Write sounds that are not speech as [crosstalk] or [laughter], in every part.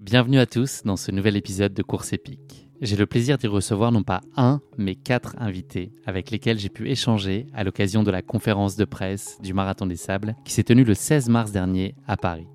Bienvenue à tous dans ce nouvel épisode de Course épique. J'ai le plaisir d'y recevoir non pas un, mais quatre invités avec lesquels j'ai pu échanger à l'occasion de la conférence de presse du Marathon des Sables qui s'est tenue le 16 mars dernier à Paris.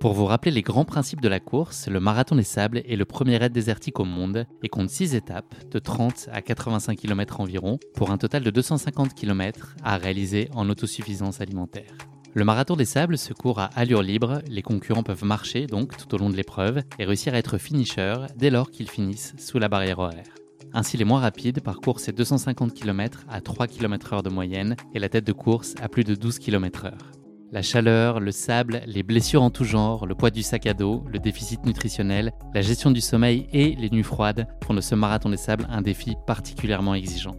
Pour vous rappeler les grands principes de la course, le Marathon des Sables est le premier raid désertique au monde et compte 6 étapes de 30 à 85 km environ pour un total de 250 km à réaliser en autosuffisance alimentaire. Le marathon des sables se court à allure libre, les concurrents peuvent marcher donc tout au long de l'épreuve et réussir à être finisher dès lors qu'ils finissent sous la barrière horaire. Ainsi, les moins rapides parcourent ces 250 km à 3 km/h de moyenne et la tête de course à plus de 12 km/h. La chaleur, le sable, les blessures en tout genre, le poids du sac à dos, le déficit nutritionnel, la gestion du sommeil et les nuits froides font de ce marathon des sables un défi particulièrement exigeant.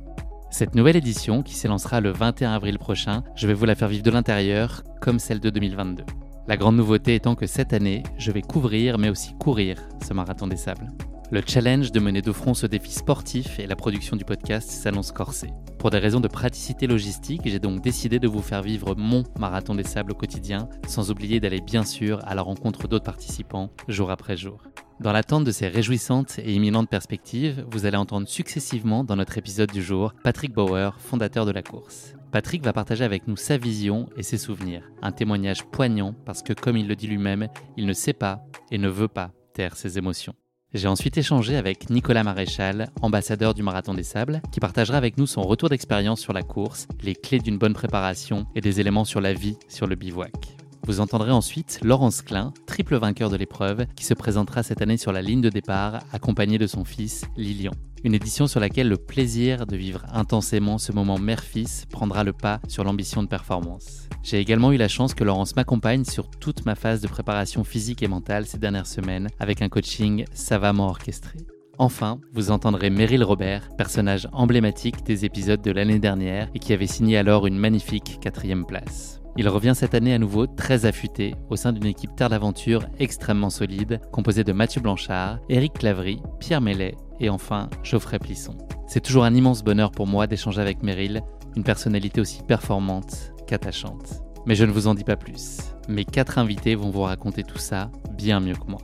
Cette nouvelle édition, qui s'élancera le 21 avril prochain, je vais vous la faire vivre de l'intérieur, comme celle de 2022. La grande nouveauté étant que cette année, je vais couvrir mais aussi courir ce marathon des sables. Le challenge de mener de front ce défi sportif et la production du podcast s'annonce corsé. Pour des raisons de praticité logistique, j'ai donc décidé de vous faire vivre mon marathon des sables au quotidien, sans oublier d'aller bien sûr à la rencontre d'autres participants, jour après jour. Dans l'attente de ces réjouissantes et imminentes perspectives, vous allez entendre successivement dans notre épisode du jour Patrick Bauer, fondateur de la course. Patrick va partager avec nous sa vision et ses souvenirs, un témoignage poignant parce que comme il le dit lui-même, il ne sait pas et ne veut pas taire ses émotions. J'ai ensuite échangé avec Nicolas Maréchal, ambassadeur du Marathon des Sables, qui partagera avec nous son retour d'expérience sur la course, les clés d'une bonne préparation et des éléments sur la vie sur le bivouac. Vous entendrez ensuite Laurence Klein, triple vainqueur de l'épreuve, qui se présentera cette année sur la ligne de départ, accompagné de son fils Lilian. Une édition sur laquelle le plaisir de vivre intensément ce moment mère-fils prendra le pas sur l'ambition de performance. J'ai également eu la chance que Laurence m'accompagne sur toute ma phase de préparation physique et mentale ces dernières semaines avec un coaching savamment orchestré. Enfin, vous entendrez Meryl Robert, personnage emblématique des épisodes de l'année dernière et qui avait signé alors une magnifique quatrième place. Il revient cette année à nouveau très affûté au sein d'une équipe Terre d'Aventure extrêmement solide, composée de Mathieu Blanchard, Éric Clavry, Pierre Mellet et enfin Geoffrey Plisson. C'est toujours un immense bonheur pour moi d'échanger avec Meryl, une personnalité aussi performante qu'attachante. Mais je ne vous en dis pas plus. Mes quatre invités vont vous raconter tout ça bien mieux que moi.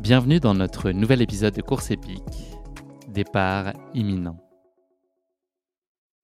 Bienvenue dans notre nouvel épisode de Course épique. Départ imminent.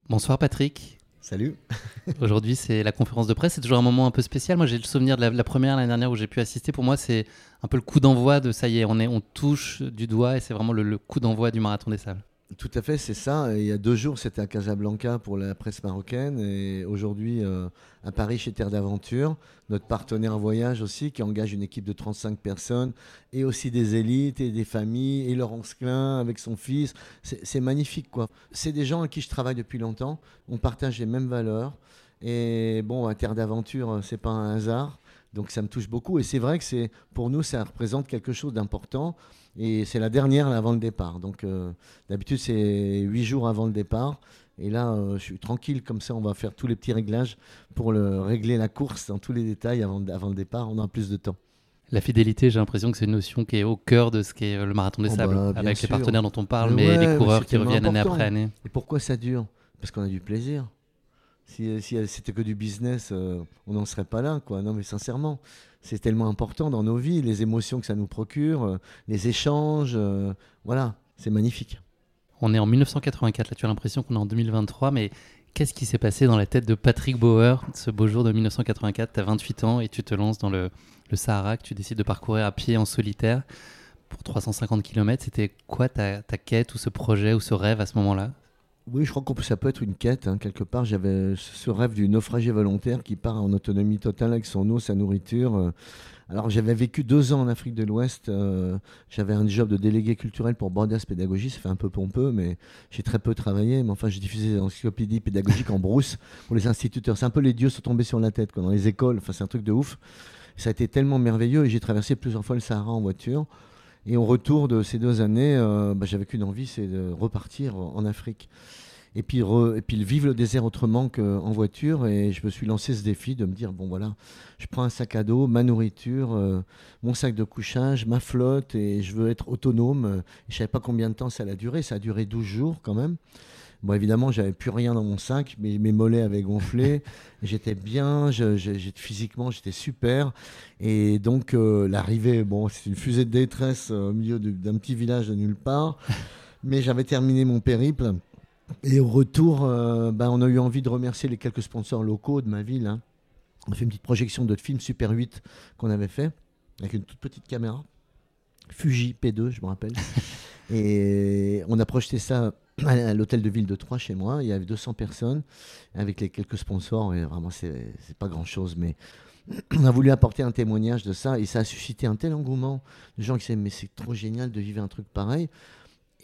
Bonsoir Patrick. Salut. [laughs] Aujourd'hui, c'est la conférence de presse. C'est toujours un moment un peu spécial. Moi, j'ai le souvenir de la, première l'année dernière où j'ai pu assister. Pour moi, c'est un peu le coup d'envoi de ça y est, on, est, on touche du doigt et c'est vraiment le, le coup d'envoi du marathon des sables. Tout à fait, c'est ça. Il y a deux jours, c'était à Casablanca pour la presse marocaine et aujourd'hui euh, à Paris chez Terre d'Aventure, notre partenaire en voyage aussi qui engage une équipe de 35 personnes et aussi des élites et des familles et Laurence Klein avec son fils. C'est magnifique quoi. C'est des gens à qui je travaille depuis longtemps. On partage les mêmes valeurs et bon, à Terre d'Aventure, c'est pas un hasard. Donc ça me touche beaucoup et c'est vrai que c'est pour nous ça représente quelque chose d'important et c'est la dernière avant le départ. Donc euh, d'habitude c'est huit jours avant le départ. Et là, euh, je suis tranquille, comme ça, on va faire tous les petits réglages pour le, régler la course dans tous les détails avant, avant le départ. On a plus de temps. La fidélité, j'ai l'impression que c'est une notion qui est au cœur de ce qu'est euh, le marathon des oh, sables, bah, avec les partenaires dont on parle, mais, les coureurs qui reviennent année après année. Et pourquoi ça dure? Parce qu'on a du plaisir. Si, c'était que du business, on n'en serait pas là, quoi. Non, mais sincèrement, c'est tellement important dans nos vies, les émotions que ça nous procure, euh, les échanges. Euh, voilà, c'est magnifique. On est en 1984, là tu as l'impression qu'on est en 2023, mais Qu'est-ce qui s'est passé dans la tête de Patrick Bauer ce beau jour de 1984 Tu as 28 ans et tu te lances dans le, Sahara que tu décides de parcourir à pied en solitaire pour 350 km. C'était quoi ta, quête ou ce projet ou ce rêve à ce moment-là? Oui, je crois que ça peut être une quête. Hein. Quelque part, j'avais ce rêve du naufragé volontaire qui part en autonomie totale avec son eau, sa nourriture. Euh, alors j'avais vécu deux ans en Afrique de l'Ouest. Euh, j'avais un job de délégué culturel pour Borders Pédagogie. Ça fait un peu pompeux, mais j'ai très peu travaillé. Mais enfin, j'ai diffusé des encyclopédies pédagogiques en brousse pour les instituteurs. C'est un peu les dieux sont tombés sur la tête dans les écoles. Enfin, c'est un truc de ouf. Ça a été tellement merveilleux et j'ai traversé plusieurs fois le Sahara en voiture. Et au retour de ces deux années, euh, bah, j'avais qu'une envie, c'est de repartir en Afrique et puis, vivre le désert autrement qu'en voiture. Et je me suis lancé ce défi de me dire bon voilà, je prends un sac à dos, ma nourriture, euh, mon sac de couchage, ma flotte, et je veux être autonome. je savais pas combien de temps ça allait durer. Ça a duré 12 jours quand même. Bon, évidemment, j'avais plus rien dans mon sac, mais mes mollets avaient gonflé. [laughs] j'étais bien, je, physiquement, j'étais super. Et donc, euh, l'arrivée, bon, c'est une fusée de détresse euh, au milieu d'un petit village de nulle part. [laughs] Mais j'avais terminé mon périple. Et au retour, euh, ben, on a eu envie de remercier les quelques sponsors locaux de ma ville. Hein. On a fait une petite projection de film Super 8 qu'on avait fait avec une toute petite caméra. Fuji P2, je me rappelle. [laughs] et on a projeté ça à l'hôtel de ville de Troyes chez moi. Il y avait 200 personnes avec les quelques sponsors. Et vraiment, c'est pas grand chose, mais [clears throat] on a voulu apporter un témoignage de ça et ça a suscité un tel engouement de gens qui disaient mais c'est trop génial de vivre un truc pareil.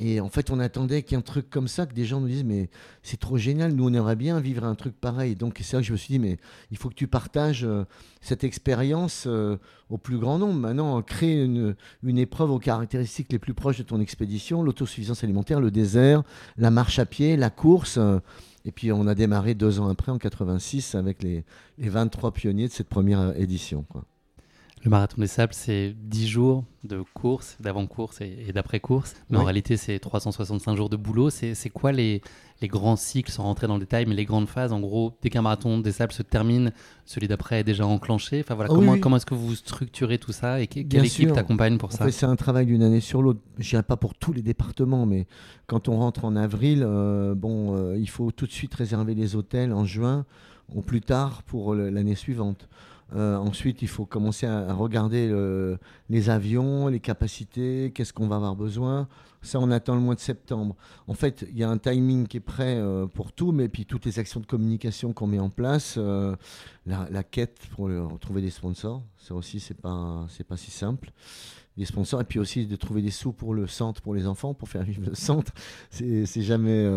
Et en fait, on attendait qu'il y ait un truc comme ça, que des gens nous disent Mais c'est trop génial, nous, on aimerait bien vivre un truc pareil. Donc, c'est là que je me suis dit Mais il faut que tu partages euh, cette expérience euh, au plus grand nombre. Maintenant, créer une, épreuve aux caractéristiques les plus proches de ton expédition l'autosuffisance alimentaire, le désert, la marche à pied, la course. Euh, et puis, on a démarré deux ans après, en 86, avec les, les 23 pionniers de cette première édition. Le marathon des sables, c'est 10 jours de course, d'avant-course et, d'après-course. Mais en réalité, c'est 365 jours de boulot. C'est quoi les, les, grands cycles, sans rentrer dans le détail, mais les grandes phases? En gros, dès qu'un marathon des sables se termine, celui d'après est déjà enclenché. Enfin, voilà, comment, comment est-ce que vous structurez tout ça et quelle équipe t'accompagne pour ça? C'est un travail d'une année sur l'autre. Je dirais pas pour tous les départements, mais quand on rentre en avril, euh, bon, euh, il faut tout de suite réserver les hôtels en juin ou plus tard pour l'année suivante. Euh, ensuite, il faut commencer à, regarder les avions, les capacités, qu'est-ce qu'on va avoir besoin. Ça, on attend le mois de septembre. En fait, il y a un timing qui est prêt euh, pour tout, mais puis toutes les actions de communication qu'on met en place, euh, la, quête pour trouver des sponsors, ça aussi, c'est pas, pas si simple des sponsors et puis aussi de trouver des sous pour le centre pour les enfants pour faire vivre le centre c'est jamais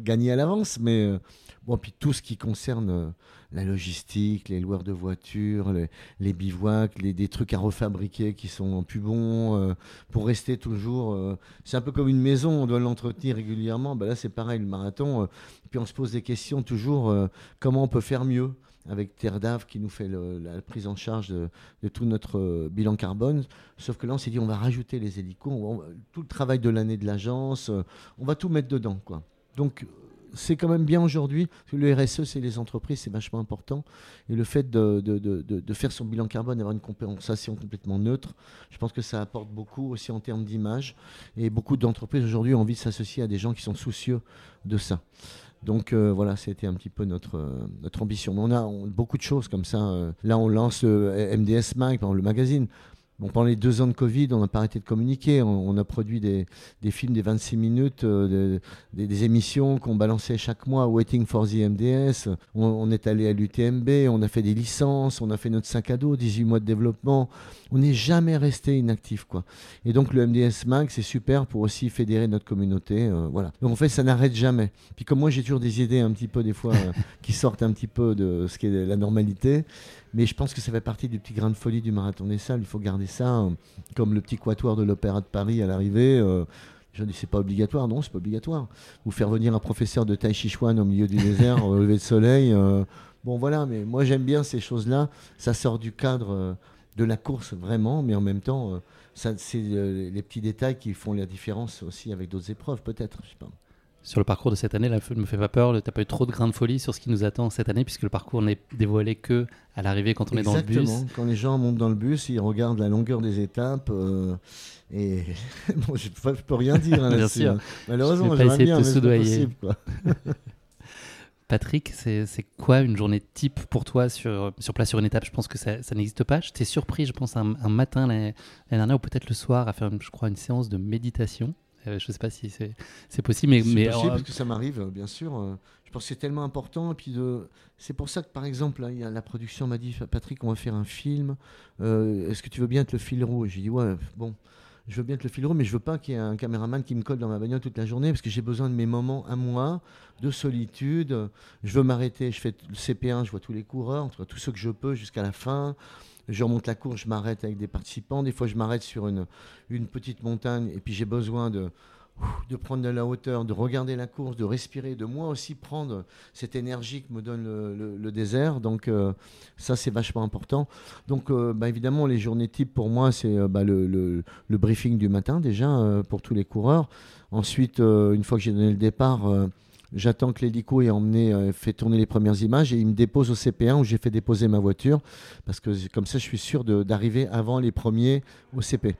gagné à l'avance mais bon puis tout ce qui concerne la logistique, les loueurs de voitures, les, bivouacs, les, des trucs à refabriquer qui sont plus bons, euh, pour rester toujours. Euh, c'est un peu comme une maison, on doit l'entretenir régulièrement. Ben là, c'est pareil, le marathon. Euh, puis on se pose des questions toujours comment on peut faire mieux avec Terre d'Ave qui nous fait la prise en charge de, tout notre bilan carbone. Sauf que là, on s'est dit, on va rajouter les hélicos, tout le travail de l'année de l'agence, on va tout mettre dedans. Quoi. Donc, c'est quand même bien aujourd'hui. Le RSE, c'est les entreprises, c'est vachement important. Et le fait de, de, de, faire son bilan carbone, avoir une compensation complètement neutre, je pense que ça apporte beaucoup aussi en termes d'image. Et beaucoup d'entreprises aujourd'hui ont envie de s'associer à des gens qui sont soucieux de ça. Donc euh, voilà, c'était un petit peu notre, euh, notre ambition. On a beaucoup de choses comme ça. Euh. là, on lance MDS Mag, le magazine. Bon, pendant les deux ans de Covid, on n'a pas arrêté de communiquer. On, a produit des, des, films des 26 minutes, euh, des, émissions qu'on balançait chaque mois, Waiting for the MDS. On, est allé à l'UTMB, on a fait des licences, on a fait notre sac à dos, 18 mois de développement. On n'est jamais resté inactif. Quoi. Et donc le MDS Mag, c'est super pour aussi fédérer notre communauté. Euh, voilà. Donc en fait, ça n'arrête jamais. Puis comme moi, j'ai toujours des idées un petit peu, des fois, [laughs] euh, qui sortent un petit peu de ce qui est la normalité. Mais je pense que ça fait partie du petit grain de folie du marathon des salles. Il faut garder ça hein. comme le petit quatuor de l'Opéra de Paris à l'arrivée. Euh, je dis c'est pas obligatoire, non, c'est pas obligatoire. Ou faire venir un professeur de Tai Chi Chuan au milieu du désert [laughs] au lever de soleil. Euh, bon voilà, mais moi j'aime bien ces choses-là. Ça sort du cadre euh, de la course vraiment, mais en même temps, c'est les petits détails qui font la différence aussi avec d'autres épreuves, peut-être. Je sais pas sur le parcours de cette année, la ne me fait pas peur. Tu n'as pas eu trop de grains de folie sur ce qui nous attend cette année, puisque le parcours n'est dévoilé que à l'arrivée quand on est dans le bus. Exactement. Quand les gens montent dans le bus, ils regardent la longueur des étapes. Euh, et [laughs] bon, je ne peux, rien dire hein, [laughs] là-dessus. Hein. Malheureusement, je vais pas essayer bien, de te soudoyer. [laughs] Patrick, c'est quoi une journée type pour toi sur, sur place sur une étape? Je pense que ça, ça n'existe pas. J'étais surpris, je pense, un, un matin l'année dernière ou peut-être le soir à faire, je crois, une séance de méditation. Euh, je ne sais pas si c'est possible, mais, mais possible parce que ça m'arrive, bien sûr. Euh, je pense que c'est tellement important. Et puis c'est pour ça que par exemple, il y a la production m'a dit Patrick, on va faire un film. Euh, est-ce que tu veux bien être le fil rouge? J'ai dit ouais, bon je veux bien être le fil rouge, mais je veux pas qu'il y ait un caméraman qui me colle dans ma bagnole toute la journée parce que j'ai besoin de mes moments à moi, de solitude. Je veux m'arrêter, je fais le CP1, je vois tous les coureurs, tous ceux que je peux jusqu'à la fin. Je remonte la course, je m'arrête avec des participants. Des fois, je m'arrête sur une, petite montagne et puis j'ai besoin de, de prendre de la hauteur, de regarder la course, de respirer, de moi aussi prendre cette énergie que me donne le, désert. Donc euh, ça, c'est vachement important. Donc euh, bah, évidemment, les journées types pour moi, c'est euh, bah, le, briefing du matin déjà pour tous les coureurs. Ensuite, une fois que j'ai donné le départ, j'attends que l'hélico ait emmené, fait tourner les premières images et il me dépose au CP1 où j'ai fait déposer ma voiture parce que comme ça, je suis sûr d'arriver avant les premiers au CP,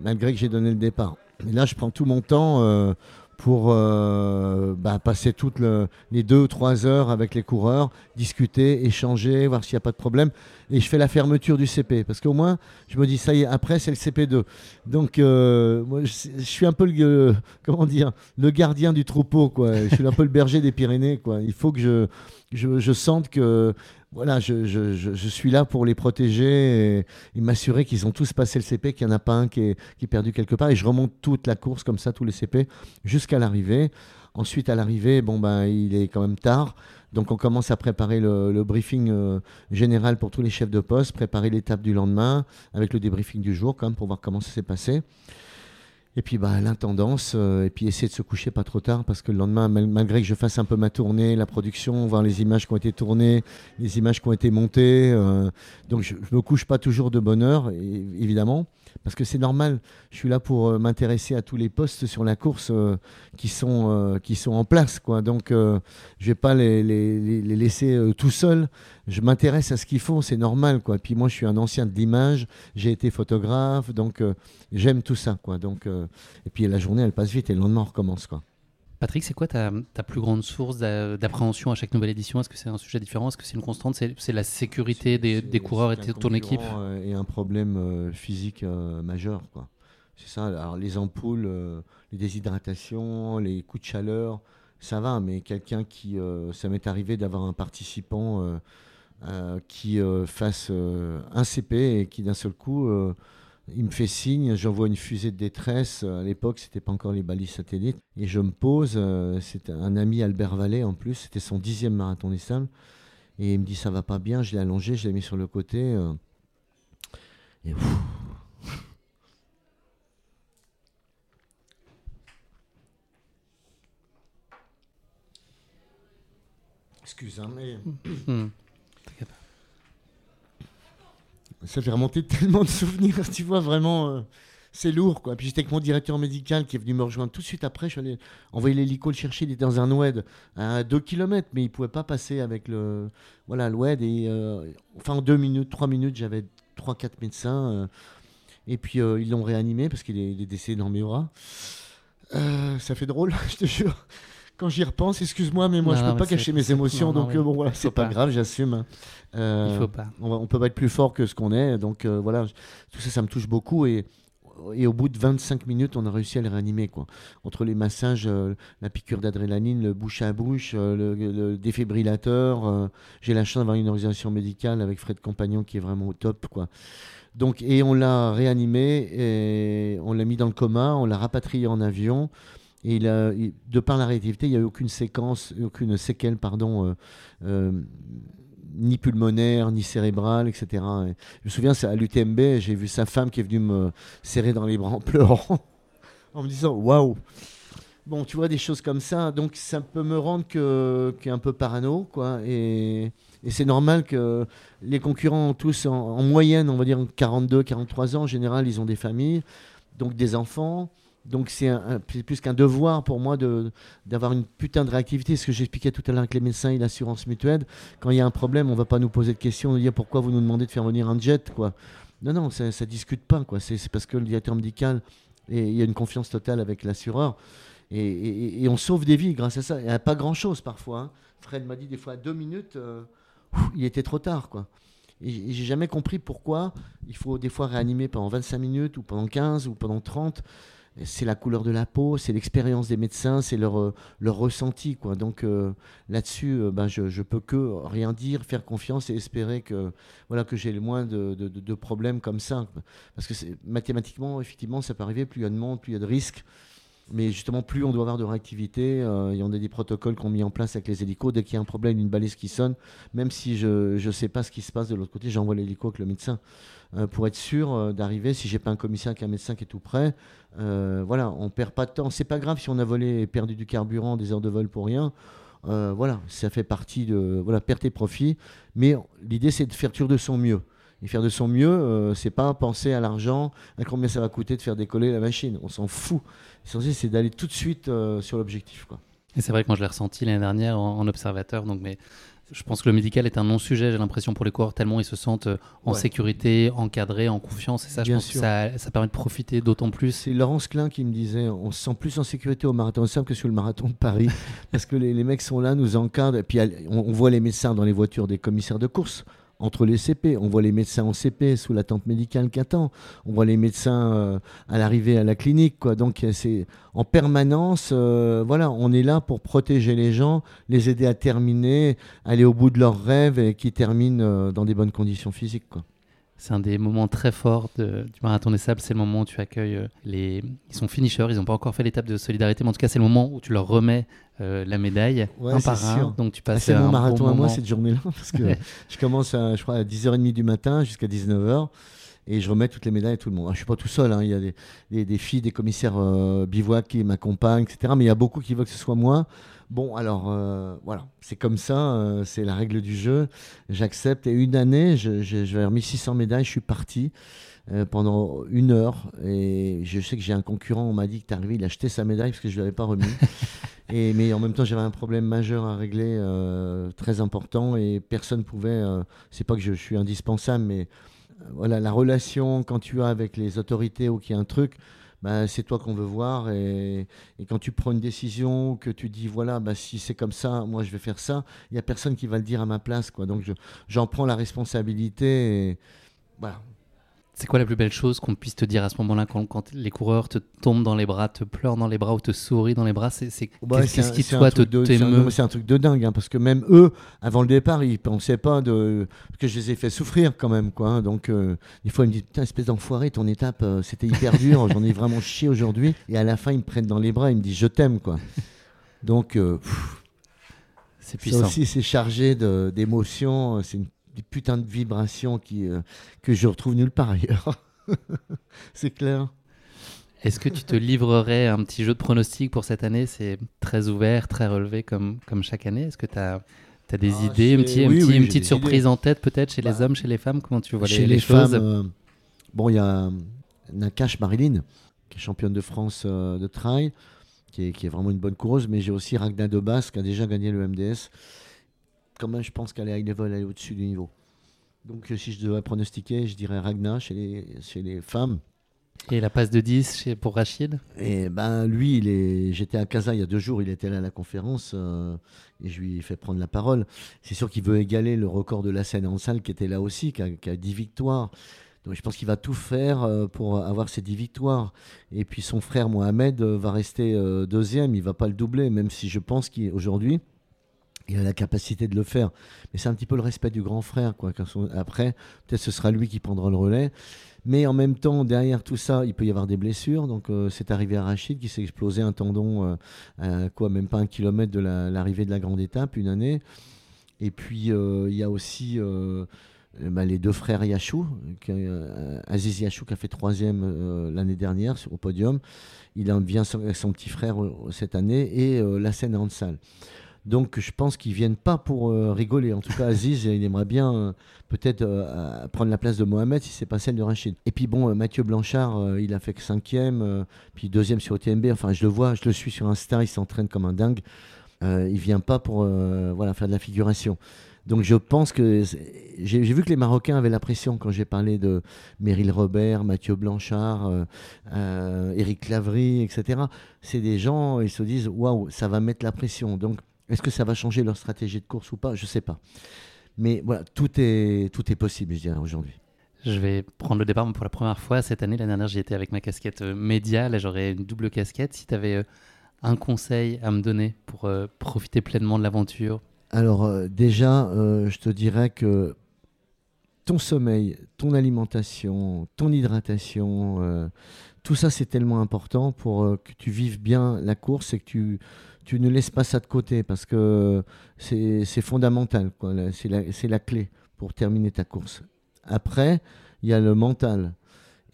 malgré que j'ai donné le départ. Et là, je prends tout mon temps euh, pour euh, bah, passer toutes les deux ou trois heures avec les coureurs, discuter, échanger, voir s'il n'y a pas de problème. Et je fais la fermeture du CP. Parce qu'au moins, je me dis, ça y est, après, c'est le CP2. Donc, euh, je, suis un peu le, comment dire, le gardien du troupeau. Quoi. Je suis un peu le berger des Pyrénées. Quoi. Il faut que je, je, sente que voilà, je, je, suis là pour les protéger et, m'assurer qu'ils ont tous passé le CP, qu'il n'y en a pas un qui qui est, perdu quelque part. Et je remonte toute la course comme ça, tous les CP, jusqu'à l'arrivée. Ensuite, à l'arrivée, bon, ben, il est quand même tard. Donc, on commence à préparer le, briefing euh, général pour tous les chefs de poste, préparer l'étape du lendemain avec le débriefing du jour, quand même, pour voir comment ça s'est passé. Et puis bah, l'intendance, euh, et puis essayer de se coucher pas trop tard, parce que le lendemain, malgré que je fasse un peu ma tournée, la production, voir les images qui ont été tournées, les images qui ont été montées, euh, donc je, ne me couche pas toujours de bonne heure, évidemment parce que c'est normal. Je suis là pour euh, m'intéresser à tous les postes sur la course euh, qui, sont, euh, qui sont en place. Quoi. Donc, je ne vais pas les, les, laisser tout seuls. Je m'intéresse à ce qu'ils font, c'est normal. Quoi. Puis moi, je suis un ancien de l'image, j'ai été photographe, donc j'aime tout ça. Quoi. Donc, et puis la journée, elle passe vite et le lendemain, on recommence. Patrick, c'est quoi ta, plus grande source d'appréhension à chaque nouvelle édition? Est-ce que c'est un sujet différent? Est-ce que c'est une constante? C'est la sécurité des, coureurs et de ton équipe? euh, Et un problème euh, physique euh, majeur. C'est ça. Alors, les ampoules, les déshydratations, les coups de chaleur, ça va. Mais quelqu'un qui. ça m'est arrivé d'avoir un participant qui fasse un CP et qui d'un seul coup il me fait signe, j'envoie une fusée de détresse. À l'époque, c'était pas encore les balises satellites. Et je me pose. Euh, c'était un ami Albert Vallée en plus. C'était son dixième marathon des sables. Et il me dit ça va pas bien. Je l'ai allongé, je l'ai mis sur le côté. Euh, et Excuse, moi mais. Hmm ça fait remonter [laughs] tellement de souvenirs, tu vois, vraiment, euh, c'est lourd, quoi. Puis j'étais avec mon directeur médical qui est venu me rejoindre tout de suite après. Je suis allé envoyer l'hélico le chercher, il était dans un WED à 2 km, mais il pouvait pas passer avec le, voilà, le. Et, euh, enfin, en 2 minutes, 3 minutes, j'avais 3-4 médecins. Euh, et puis ils l'ont réanimé parce qu'il est, est, décédé dans mes bras. ça fait drôle, [laughs] je te jure quand j'y repense, excuse-moi, mais moi je peux pas cacher mes émotions, donc bon voilà, c'est pas, grave, j'assume. Euh, Il faut pas. On, ne peut pas être plus fort que ce qu'on est, donc euh, voilà, tout ça, ça me touche beaucoup et. Et au bout de 25 minutes, on a réussi à les réanimer. Quoi. Entre les massages, euh, la piqûre d'adrénaline, le bouche à bouche, le, défibrillateur. J'ai la chance d'avoir une organisation médicale avec Fred Compagnon qui est vraiment au top. Quoi. Donc, et on l'a réanimé, et on l'a mis dans le coma, on l'a rapatrié en avion. Et de par la réactivité, il n'y a eu aucune séquence, aucune séquelle, pardon, euh, euh, ni pulmonaire, ni cérébrale, etc. je me souviens, à l'UTMB, j'ai vu sa femme qui est venue me serrer dans les bras en pleurant, [laughs] en me disant waouh. Bon, tu vois des choses comme ça, donc ça peut me rendre un peu parano, quoi. Et, et c'est normal que les concurrents ont tous, en, en, moyenne, on va dire 42, 43 ans, en général, ils ont des familles, donc des enfants. Donc c'est plus qu'un devoir pour moi d'avoir une putain de réactivité. Ce que j'expliquais tout à l'heure avec les médecins et l'assurance mutuelle. Quand il y a un problème, on ne va pas nous poser de questions, nous dire pourquoi vous nous demandez de faire venir un jet. Quoi. Non, non, ça ne discute pas. C'est parce que le directeur médical, et il y a une confiance totale avec l'assureur. Et, on sauve des vies grâce à ça. Il n'y a pas grand-chose parfois. Hein. Fred m'a dit des fois à deux minutes, euh, il était trop tard. quoi. Et j'ai jamais compris pourquoi il faut des fois réanimer pendant 25 minutes ou pendant 15 ou pendant 30 c'est la couleur de la peau, c'est l'expérience des médecins, c'est leur, euh, ressenti. Donc euh, là-dessus, euh, ben, je ne peux que rien dire, faire confiance et espérer que, voilà, que j'ai le moins de, de, problèmes comme ça. Parce que mathématiquement, effectivement, ça peut arriver, plus il y a de monde, plus il y a de risques. Mais justement, plus on doit avoir de réactivité, il y en a des protocoles qu'on mis en place avec les hélicos. Dès qu'il y a un problème, une balise qui sonne, même si je ne sais pas ce qui se passe de l'autre côté, j'envoie l'hélico avec le médecin. Euh, pour être sûr euh, d'arriver, si j'ai pas un commissaire qui un médecin qui est tout prêt, euh, voilà, on perd pas de temps. C'est pas grave si on a volé et perdu du carburant, des heures de vol pour rien. voilà, ça fait partie de voilà perte et profit. Mais l'idée c'est de faire toujours de son mieux. Et faire de son mieux, c'est pas penser à l'argent, à combien ça va coûter de faire décoller la machine. On s'en fout. L'essentiel, c'est d'aller tout de suite sur l'objectif. Et c'est vrai que moi, je l'ai ressenti l'année dernière en, en, observateur. Donc, mais je pense que le médical est un non-sujet, j'ai l'impression, pour les coureurs, tellement ils se sentent euh, en sécurité, encadrés, en confiance. Et ça, je pense que ça, ça, permet de profiter d'autant plus. C'est Laurence Klein qui me disait on se sent plus en sécurité au marathon de Sable que sur le marathon de Paris. [laughs] parce que les, mecs sont là, nous encadrent. Et puis on voit les médecins dans les voitures des commissaires de course entre les CP. On voit les médecins en CP sous la tente médicale qu'attend. On voit les médecins euh, à l'arrivée à la clinique. Quoi. Donc c'est en permanence, euh, voilà, on est là pour protéger les gens, les aider à terminer, aller au bout de leurs rêves et qui terminent euh, dans des bonnes conditions physiques. Quoi. C'est un des moments très forts du marathon des sables. C'est le moment où tu accueilles euh, les. Ils sont finishers, ils n'ont pas encore fait l'étape de solidarité, mais en tout cas, c'est le moment où tu leur remets euh, la médaille un par un. Donc tu passes. Ah, c'est mon marathon à moi cette journée-là, [laughs] parce que [laughs] je commence à, je crois, à 10h30 du matin jusqu'à 19h et je remets toutes les médailles à tout le monde. je ne suis pas tout seul, hein. il y a des, des, filles, des commissaires euh, bivouac qui m'accompagnent, etc. Mais il y a beaucoup qui veulent que ce soit moi. Bon, alors euh, voilà, c'est comme ça, euh, c'est la règle du jeu. J'accepte. Et une année, j'avais remis 600 médailles, je suis parti euh, pendant une heure. Et je sais que j'ai un concurrent, on m'a dit que tu arrivé, il a acheté sa médaille parce que je ne l'avais pas remis. [laughs] et, mais en même temps, j'avais un problème majeur à régler, très important, et personne ne pouvait. c'est pas que je, suis indispensable, mais voilà, la relation quand tu as avec les autorités ou qu'il y a un truc bah, c'est toi qu'on veut voir. Et, quand tu prends une décision, que tu dis, voilà, bah, si c'est comme ça, moi je vais faire ça, il n'y a personne qui va le dire à ma place. Quoi. Donc j'en prends la responsabilité. Voilà, c'est quoi la plus belle chose qu'on puisse te dire à ce moment-là quand, les coureurs te tombent dans les bras, te pleurent dans les bras ou te sourient dans les bras? C'est qu'est-ce qui toi te t'émeut? C'est un, truc de dingue hein, parce que même eux, avant le départ, ils pensaient pas de que je les ai fait souffrir quand même quoi. Hein. donc euh, des fois ils me disent putain espèce d'enfoiré, ton étape euh, c'était hyper dur, [laughs] j'en ai vraiment chié aujourd'hui. Et à la fin ils me prennent dans les bras, ils me disent je t'aime quoi. Donc euh, c'est puissant. aussi c'est chargé d'émotions, c'est une des putains de vibrations qui, euh, que je retrouve nulle part ailleurs. [laughs] c'est clair. Est-ce que tu te livrerais un petit jeu de pronostic pour cette année? C'est très ouvert, très relevé comme, comme chaque année. Est-ce que tu as, as, des ah, idées, un petit, une petite surprise en tête peut-être chez les bah, hommes, chez les femmes? Comment tu vois chez les, choses? femmes, euh, Bon, il y a Nakash Marilyn, qui est championne de France euh, de trail, qui est, qui est, vraiment une bonne coureuse, mais j'ai aussi Ragnar Dobas, qui a déjà gagné le MDS quand même, je pense qu'elle est high level, elle est au-dessus du niveau. Donc, euh, si je devais pronostiquer, je dirais Ragna chez les, chez les femmes. Et la passe de 10 chez, pour Rachid? Et ben lui, il est, j'étais à Casa il y a deux jours, il était là à la conférence euh, et je lui ai fait prendre la parole. C'est sûr qu'il veut égaler le record de la scène en salle qui était là aussi, qui a, qui a 10 victoires. Donc je pense qu'il va tout faire euh, pour avoir ces 10 victoires. Et puis son frère Mohamed va rester deuxième, il va pas le doubler, même si je pense qu'aujourd'hui, il a la capacité de le faire. Mais c'est un petit peu le respect du grand frère. Quoi. Après, peut-être ce sera lui qui prendra le relais. Mais en même temps, derrière tout ça, il peut y avoir des blessures. Donc, euh, c'est arrivé à Rachid qui s'est explosé un tendon, euh, à quoi, même pas un kilomètre de l'arrivée de la grande étape, une année. Et puis, euh, il y a aussi bah, les deux frères Yachou. Aziz Yachou qui a fait troisième l'année dernière au podium. Il en vient avec son petit frère cette année et la scène Hansal. Donc je pense qu'ils viennent pas pour euh, rigoler. En tout cas, Aziz, il aimerait bien euh, peut-être euh, prendre la place de Mohamed si c'est pas celle de Rachid. Et puis bon, Mathieu Blanchard, il a fait que cinquième, puis deuxième sur OTMB. Enfin, je le vois, je le suis sur Insta, il s'entraîne comme un dingue. il vient pas pour voilà faire de la figuration. Donc je pense que j'ai vu que les Marocains avaient la pression quand j'ai parlé de Meryl Robert, Mathieu Blanchard, Éric Lavry, etc. C'est des gens, ils se disent waouh, ça va mettre la pression. Donc est-ce que ça va changer leur stratégie de course ou pas? Je ne sais pas. Mais voilà, tout est, tout est possible, je dirais, aujourd'hui. Je vais prendre le départ pour la première fois cette année. L'année dernière, j'y étais avec ma casquette euh, média. Là, j'aurais une double casquette. Si tu avais euh, un conseil à me donner pour euh, profiter pleinement de l'aventure? Alors, déjà, je te dirais que ton sommeil, ton alimentation, ton hydratation, tout ça, c'est tellement important pour que tu vives bien la course et que tu, tu ne laisses pas ça de côté parce que c'est fondamental. C'est la, clé pour terminer ta course. Après, il y a le mental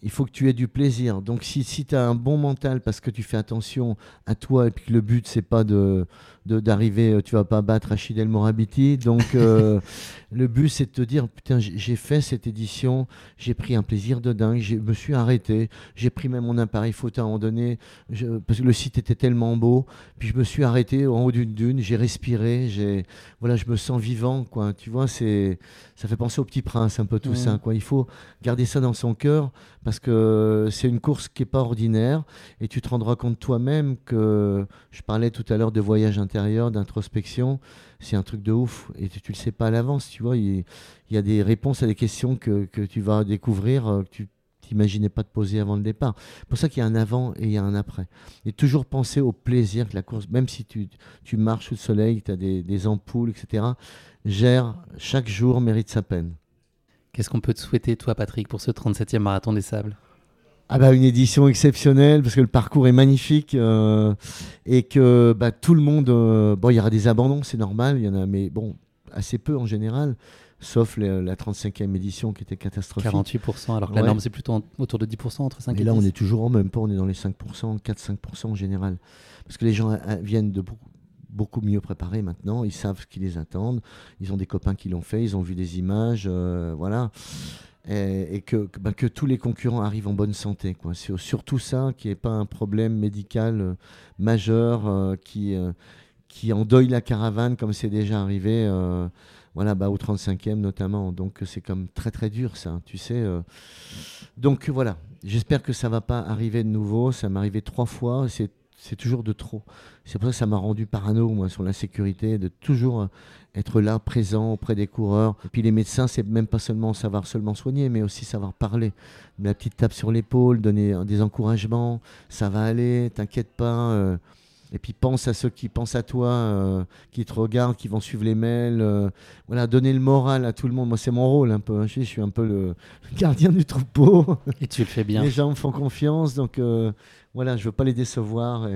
il faut que tu aies du plaisir. Donc si, si tu as un bon mental parce que tu fais attention à toi et puis que le but c'est pas de d'arriver, euh, tu vas pas battre Achille El Morabiti. Donc euh, [laughs] le but c'est de te dire putain j'ai fait cette édition, j'ai pris un plaisir de dingue, je me suis arrêté, j'ai pris même mon appareil photo à un moment donné parce que le site était tellement beau, puis je me suis arrêté en haut d'une dune, j'ai respiré, j'ai voilà je me sens vivant quoi. Tu vois c'est ça fait penser au Petit Prince un peu tout ça quoi. Il faut garder ça dans son cœur parce que c'est une course qui n'est pas ordinaire et tu te rendras compte toi-même que je parlais tout à l'heure de voyage d'introspection, c'est un truc de ouf et tu, le sais pas à l'avance, tu vois, il, y a des réponses à des questions que, tu vas découvrir, euh, que tu t'imaginais pas te poser avant le départ. C'est pour ça qu'il y a un avant et il y a un après. Et toujours penser au plaisir que la course, même si tu, marches sous le soleil, tu as des, des ampoules, etc., gère, chaque jour mérite sa peine. Qu'est-ce qu'on peut te souhaiter, toi, Patrick, pour ce 37e marathon des sables? Ah bah une édition exceptionnelle parce que le parcours est magnifique euh, et que bah, tout le monde euh, bon il y aura des abandons c'est normal il y en a mais bon assez peu en général sauf la 35e édition qui était catastrophique 48% alors que la norme c'est plutôt autour de 10% entre 5 et, et là on est toujours en même pas on est dans les 5% 4-5% en général parce que les gens euh, viennent de beaucoup beaucoup mieux préparés maintenant. Ils savent ce qui les attend. Ils ont des copains qui l'ont fait. Ils ont vu des images. Euh, voilà. Et, que, bah, que, tous les concurrents arrivent en bonne santé. C'est surtout ça qui n'est pas un problème médical euh, majeur euh, qui, qui endeuille la caravane comme c'est déjà arrivé voilà, bah, au 35e notamment. Donc c'est comme très très dur ça, tu sais. Donc voilà, j'espère que ça va pas arriver de nouveau. Ça m'est arrivé trois fois. C'est toujours de trop. C'est pour ça que ça m'a rendu parano, moi, sur la sécurité, de toujours euh, être là, présent auprès des coureurs. Et puis les médecins, c'est même pas seulement savoir seulement soigner, mais aussi savoir parler. La petite tape sur l'épaule, donner euh, des encouragements, ça va aller, t'inquiète pas. Euh. et puis pense à ceux qui pensent à toi, qui te regardent, qui vont suivre les mails. voilà, donner le moral à tout le monde. Moi, c'est mon rôle un peu. Hein. Je, suis un peu le, gardien du troupeau. Et tu le fais bien. [laughs] Les gens me font confiance, donc voilà, je veux pas les décevoir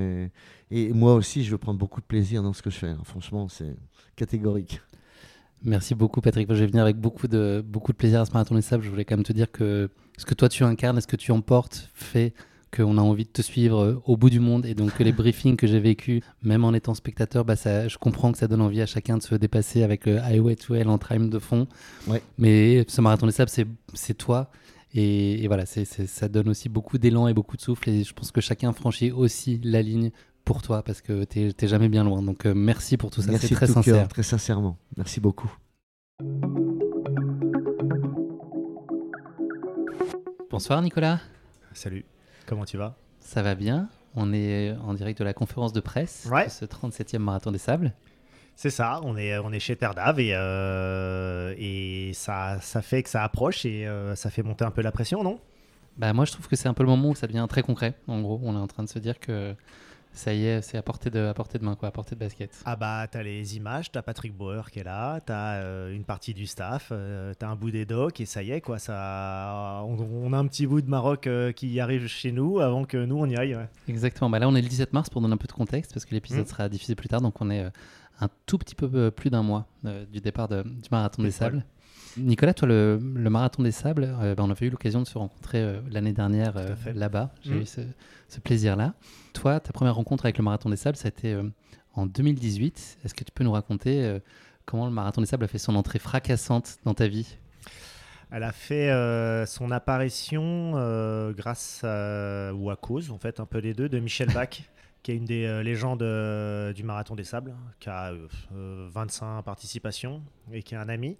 et, moi aussi, je veux prendre beaucoup de plaisir dans ce que je fais. Hein. Franchement, c'est catégorique. Merci beaucoup, Patrick. Je vais venir avec beaucoup de, beaucoup de plaisir à ce marathon des sables. Je voulais quand même te dire que ce que toi tu incarnes et ce que tu emportes fait qu'on a envie de te suivre euh, au bout du monde et donc que les [laughs] briefings que j'ai vécu, même en étant spectateur, bah ça, je comprends que ça donne envie à chacun de se dépasser avec le Highway to Hell en trime de fond. Ouais. Mais ce marathon des sables, c'est toi et, voilà, ça donne aussi beaucoup d'élan et beaucoup de souffle. Et je pense que chacun franchit aussi la ligne pour toi parce que tu n'es jamais bien loin. Donc euh, merci pour tout ça, c'est très sincère. très sincèrement. Merci beaucoup. Bonsoir Nicolas. Salut, comment tu vas? Ça va bien. On est en direct de la conférence de presse de ce 37e marathon des sables. C'est ça, on est, on est chez Terre d'Ave et, euh, et ça, ça fait que ça approche et euh, ça fait monter un peu la pression, non? Bah Moi, je trouve que c'est un peu le moment où ça devient très concret. En gros, on est en train de se dire que ça y est, c'est à portée de, à portée de main, quoi, à portée de basket. Ah bah, t'as les images, t'as Patrick Bauer qui est là, t'as euh, une partie du staff, t'as un bout des docs et ça y est, quoi. Ça, on, a un petit bout de Maroc qui arrive chez nous avant que nous on y aille. Exactement. Bah là, on est le 17 mars pour donner un peu de contexte parce que l'épisode mmh. sera diffusé plus tard, donc on est un tout petit peu euh, plus d'un mois euh, du départ du marathon des sables. Nicolas, toi, le, marathon des sables, euh, ben, on avait eu l'occasion de se rencontrer l'année dernière là-bas. J'ai mmh. eu ce, plaisir-là. Toi, ta première rencontre avec le marathon des sables, ça a été en 2018. Est-ce que tu peux nous raconter comment le marathon des sables a fait son entrée fracassante dans ta vie? Elle a fait euh, son apparition euh, grâce à, ou à cause, en fait, un peu des deux, de Michel Bach, [laughs] qui est une des euh, légendes du Marathon des Sables, qui a 25 participations et qui est un ami.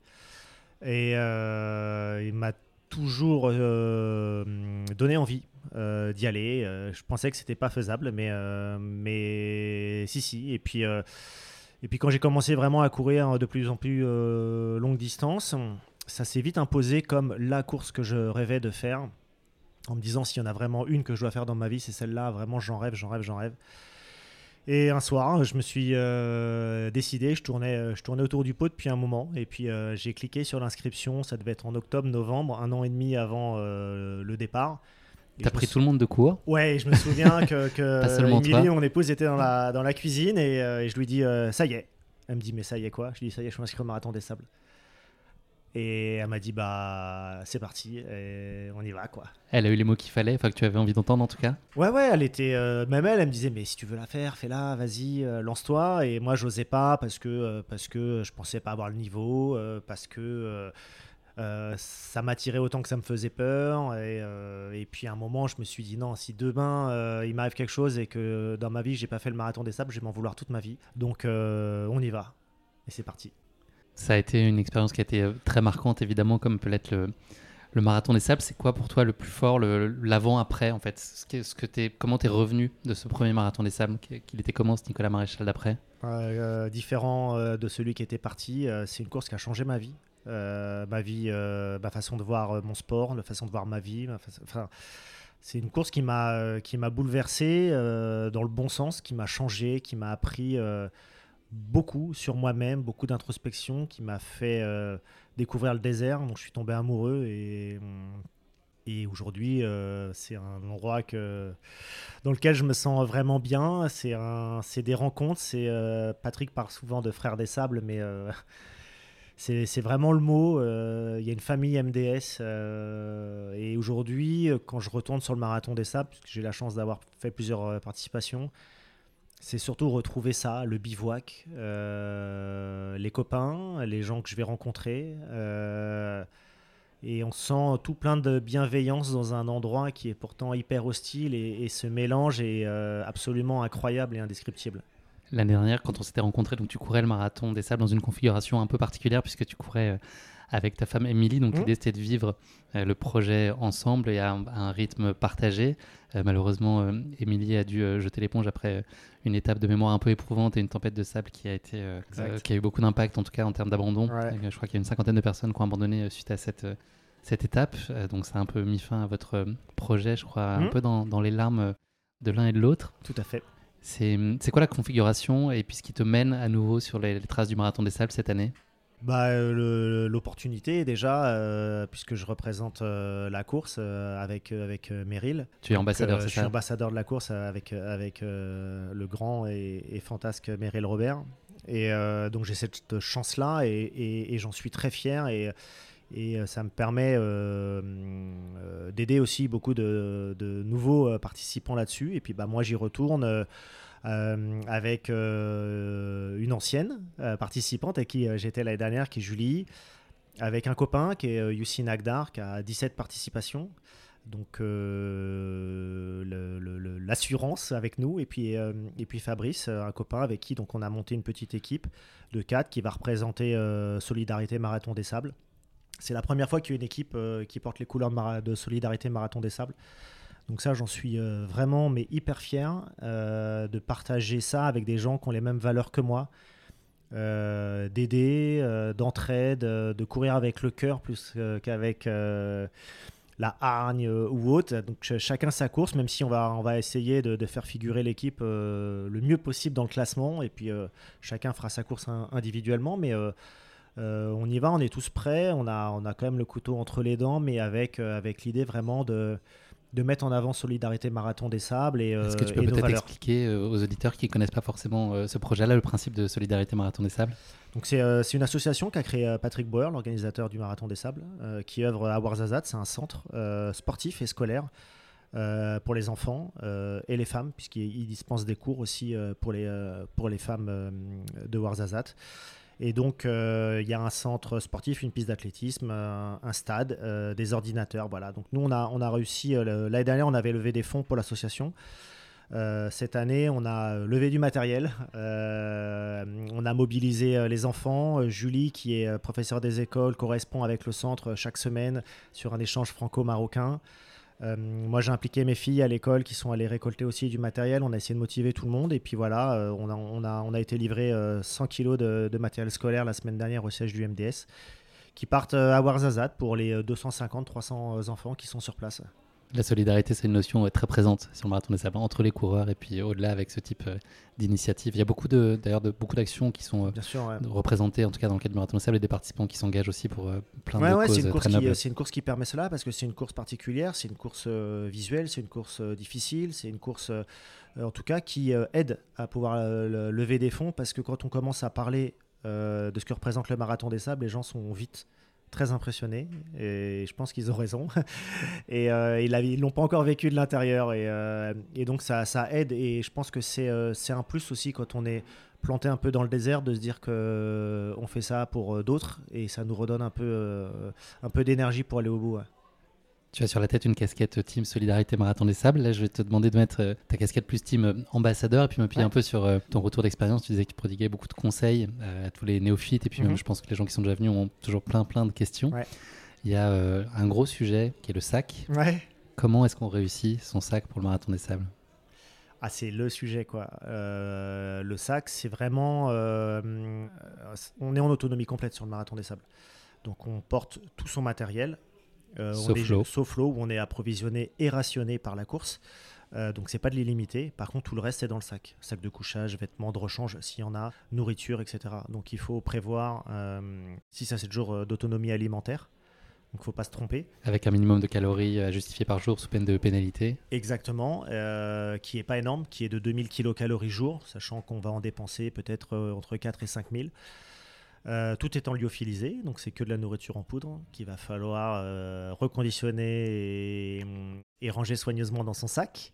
Et il m'a toujours donné envie d'y aller. je pensais que c'était pas faisable, mais, mais si, si. Et puis, et puis quand j'ai commencé vraiment à courir de plus en plus longue distance, ça s'est vite imposé comme la course que je rêvais de faire, en me disant s'il y en a vraiment une que je dois faire dans ma vie, c'est celle-là, vraiment j'en rêve, j'en rêve, j'en rêve. Et un soir, je me suis euh, décidé, je tournais, euh, je tournais autour du pot depuis un moment, et puis euh, j'ai cliqué sur l'inscription, ça devait être en octobre, novembre, un an et demi avant le départ. T'as pris tout le monde de court Ouais, je me souviens que, [laughs] que mon épouse, était dans la, dans la cuisine, et, et je lui dis, ça y est. Elle me dit, mais ça y est quoi? Je lui dis, ça y est, je suis inscrit au Marathon des Sables. Et elle m'a dit bah c'est parti, et on y va quoi. Elle a eu les mots qu'il fallait, enfin que tu avais envie d'entendre en tout cas. Ouais ouais, elle était euh, même elle, elle me disait mais si tu veux la faire, fais-la, vas-y, euh, lance-toi. Et moi j'osais pas parce que euh, parce que je pensais pas avoir le niveau, parce que ça m'attirait autant que ça me faisait peur. Et, et, puis à un moment je me suis dit non, si demain il m'arrive quelque chose et que dans ma vie j'ai pas fait le marathon des sables, je vais m'en vouloir toute ma vie. Donc on y va. Et c'est parti. Ça a été une expérience qui a été euh, très marquante, évidemment, comme peut l'être le, marathon des sables. C'est quoi pour toi le plus fort, l'avant-après, en fait? Ce que, ce Comment tu es revenu de ce premier marathon des sables Qu'il était comment, ce Nicolas Maréchal, d'après? Euh, Différent euh, de celui qui était parti. c'est une course qui a changé ma vie. ma vie, ma façon de voir mon sport, la façon de voir ma vie. enfin, c'est une course qui m'a qui m'a bouleversé dans le bon sens, qui m'a changé, qui m'a appris beaucoup sur moi-même, beaucoup d'introspection qui m'a fait euh, découvrir le désert. Donc je suis tombé amoureux et, aujourd'hui euh, c'est un endroit que, dans lequel je me sens vraiment bien. C'est des rencontres. C'est euh, Patrick parle souvent de frères des sables, mais [laughs] c'est vraiment le mot. Il y a une famille MDS et aujourd'hui quand je retourne sur le marathon des sables, puisque j'ai la chance d'avoir fait plusieurs participations c'est surtout retrouver ça, le bivouac, euh, les copains, les gens que je vais rencontrer. Euh, et on sent tout plein de bienveillance dans un endroit qui est pourtant hyper hostile et, ce mélange est euh, absolument incroyable et indescriptible. L'année dernière, quand on s'était rencontrés, donc tu courais le marathon des sables dans une configuration un peu particulière puisque tu courais avec ta femme Émilie. Donc, mmh. l'idée, c'était de vivre euh, le projet ensemble et à un, rythme partagé. Euh, malheureusement, euh, Émilie a dû jeter l'éponge après une étape de mémoire un peu éprouvante et une tempête de sable qui a, été, qui a eu beaucoup d'impact, en tout cas en termes d'abandon. Je crois qu'il y a une cinquantaine de personnes qui ont abandonné suite à cette, cette étape. donc, ça a un peu mis fin à votre projet, je crois, un mmh. peu dans, dans les larmes de l'un et de l'autre. Tout à fait. C'est quoi la configuration et puis ce qui te mène à nouveau sur les traces du marathon des sables cette année? Bah, euh, L'opportunité déjà, euh, puisque je représente euh, la course avec, avec Meryl. Tu es ambassadeur, c'est ça Je suis ambassadeur de la course avec, avec le grand et, fantasque Meryl Robert. Et donc j'ai cette chance-là et, et, j'en suis très fier. Et, et ça me permet d'aider aussi beaucoup de, nouveaux participants là-dessus. Et puis bah, moi j'y retourne euh, avec euh, une ancienne euh, participante avec qui j'étais l'année dernière, qui est Julie, avec un copain qui est Yussi Nagdar, qui a 17 participations. Donc l'assurance avec nous. Et puis et puis Fabrice un copain avec qui donc on a monté une petite équipe de 4 qui va représenter Solidarité Marathon des Sables c'est la première fois qu'il y a une équipe qui porte les couleurs de, Solidarité Marathon des Sables. Donc ça, j'en suis euh, vraiment mais hyper fier euh, de partager ça avec des gens qui ont les mêmes valeurs que moi, euh, d'aider, d'entraide, de courir avec le cœur plus qu'avec la hargne ou autre. Donc chacun sa course, même si on va, on va essayer de, faire figurer l'équipe le mieux possible dans le classement, et puis chacun fera sa course individuellement, mais on y va, on est tous prêts, on a, on a quand même le couteau entre les dents, mais avec, avec l'idée vraiment de de mettre en avant Solidarité Marathon des Sables et Est-ce que tu peux peut-être expliquer euh, aux auditeurs qui ne connaissent pas forcément euh, ce projet-là, le principe de Solidarité Marathon des Sables? Donc c'est euh, une association qu'a créé Patrick Bauer, l'organisateur du Marathon des Sables, qui œuvre à Warzazat. C'est un centre sportif et scolaire pour les enfants et les femmes, puisqu'il dispense des cours aussi pour, les, pour les femmes de Warzazat. Et donc, il y a un centre sportif, une piste d'athlétisme, un stade, des ordinateurs. Voilà. Donc, nous, on a, réussi. L'année dernière, on avait levé des fonds pour l'association. Euh, cette année, on a levé du matériel, euh, on a mobilisé euh, les enfants. Julie, qui est professeure des écoles, correspond avec le centre chaque semaine sur un échange franco-marocain. Moi, j'ai impliqué mes filles à l'école qui sont allées récolter aussi du matériel. On a essayé de motiver tout le monde. Et puis voilà, on, a, on, a, été livré 100 kilos de, matériel scolaire la semaine dernière au siège du MDS qui partent à Ouarzazate pour les 250-300 enfants qui sont sur place. La solidarité, c'est une notion très présente sur le marathon des sables entre les coureurs et puis au-delà avec ce type euh, d'initiative. Il y a beaucoup de, d'ailleurs, de, beaucoup d'actions qui sont euh, représentées, en tout cas dans le cadre du marathon des sables, et des participants qui s'engagent aussi pour euh, plein de causes c'est une, course qui, c'est une course qui permet cela parce que c'est une course particulière, c'est une course visuelle, c'est une course difficile, c'est une course, en tout cas, qui aide à pouvoir lever des fonds parce que quand on commence à parler de ce que représente le marathon des sables, les gens sont vite très impressionnés et je pense qu'ils ont raison. [laughs] et euh, ils l'ont pas encore vécu de l'intérieur et, euh, donc ça, aide et je pense que c'est euh, c'est un plus aussi quand on est planté un peu dans le désert de se dire que on fait ça pour d'autres et ça nous redonne un peu d'énergie pour aller au bout. Tu as sur la tête une casquette Team Solidarité Marathon des Sables. Là, je vais te demander de mettre euh, ta casquette plus Team euh, Ambassadeur et puis pied un peu sur euh, ton retour d'expérience. Tu disais que tu prodiguais beaucoup de conseils à tous les néophytes et puis même, mhm. je pense que les gens qui sont déjà venus ont toujours plein, plein de questions. Il y a un gros sujet qui est le sac. Comment est-ce qu'on réussit son sac pour le Marathon des Sables? Ah, c'est le sujet, quoi. le sac, c'est vraiment. on est en autonomie complète sur le marathon des sables. Donc, on porte tout son matériel euh, sauf l'eau. où on est approvisionné et rationné par la course. Euh, donc c'est pas de l'illimité. Par contre, tout le reste c'est dans le sac. Sac de couchage, vêtements de rechange s'il y en a, nourriture, etc. Donc il faut prévoir euh, 6 à 7 jours euh, d'autonomie alimentaire. Donc il faut pas se tromper. Avec un minimum de calories à justifier par jour sous peine de pénalité. Exactement, qui est pas énorme, qui est de 2000 kilocalories jour, sachant qu'on va en dépenser peut-être entre 4 et 5000. Euh, tout étant lyophilisé, donc c'est que de la nourriture en poudre qu'il va falloir euh, reconditionner et, ranger soigneusement dans son sac.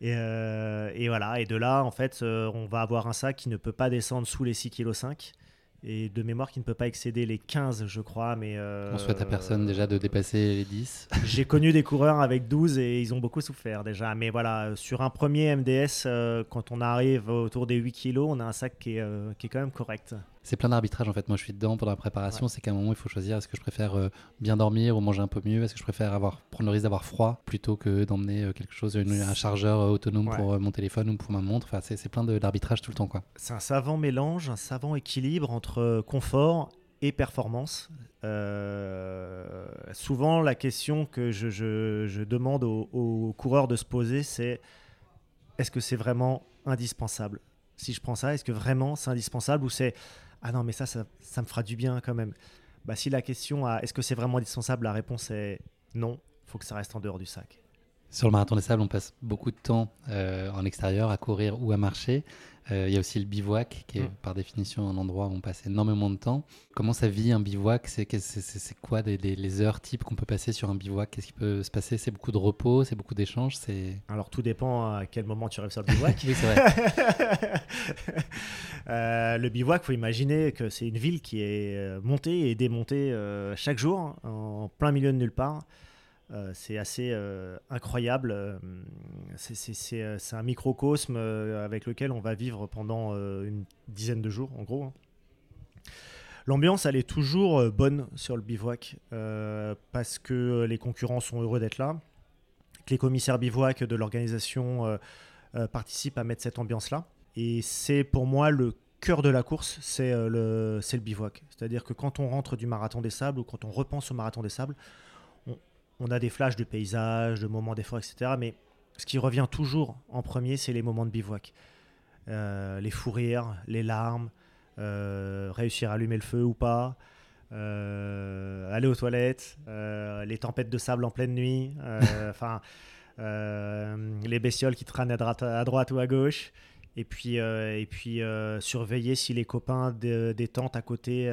Et, euh, et, voilà, et de là, en fait, on va avoir un sac qui ne peut pas descendre sous les 6,5 kg et de mémoire qui ne peut pas excéder les 15, je crois. Mais On souhaite à personne déjà de dépasser les 10. [laughs] J'ai connu des coureurs avec 12 et ils ont beaucoup souffert déjà. Mais voilà, sur un premier MDS, quand on arrive autour des 8 kg, on a un sac qui est, qui est quand même correct c'est plein d'arbitrage en fait. Moi, je suis dedans pendant la préparation. C'est qu'à un moment, il faut choisir est-ce que je préfère euh, bien dormir ou manger un peu mieux? Est-ce que je préfère avoir, prendre le risque d'avoir froid plutôt que d'emmener euh, quelque chose, un chargeur euh, autonome pour mon téléphone ou pour ma montre? Enfin, c'est plein d'arbitrage tout le temps. quoi. C'est un savant mélange, un savant équilibre entre confort et performance. souvent, la question que je, demande aux, aux coureurs de se poser, c'est est-ce que c'est vraiment indispensable? Si je prends ça, est-ce que vraiment c'est indispensable ou c'est ah non, mais ça, ça, me fera du bien quand même. Bah, si la question est-ce que c'est vraiment indispensable, la réponse est non, faut que ça reste en dehors du sac. Sur le marathon des sables, on passe beaucoup de temps euh, en extérieur à courir ou à marcher. Euh, il y a aussi le bivouac, qui est mm. par définition un endroit où on passe énormément de temps. Comment ça vit un bivouac? C'est quoi les, heures types qu'on peut passer sur un bivouac? Qu'est-ce qui peut se passer? C'est beaucoup de repos, c'est beaucoup d'échanges Alors tout dépend à quel moment tu arrives sur le bivouac. [laughs] oui, c'est vrai. [laughs] Euh, le bivouac, il faut imaginer que c'est une ville qui est montée et démontée chaque jour, en plein milieu de nulle part. Euh, c'est assez euh, incroyable. Euh, c'est un microcosme avec lequel on va vivre pendant une dizaine de jours, en gros. Hein. L'ambiance, elle est toujours bonne sur le bivouac parce que les concurrents sont heureux d'être là, que les commissaires bivouac de l'organisation participent à mettre cette ambiance-là. Et c'est pour moi le cœur de la course, c'est le, le bivouac. C'est-à-dire que quand on rentre du marathon des sables ou quand on repense au marathon des sables, on a des flashs de paysages, de moments d'effort, etc. Mais ce qui revient toujours en premier, c'est les moments de bivouac. Euh, les fous rires, les larmes, euh, réussir à allumer le feu ou pas, euh, aller aux toilettes, les tempêtes de sable en pleine nuit, [laughs] enfin les bestioles qui traînent à droite, à droite ou à gauche. Et puis, et puis surveiller si les copains des tentes à côté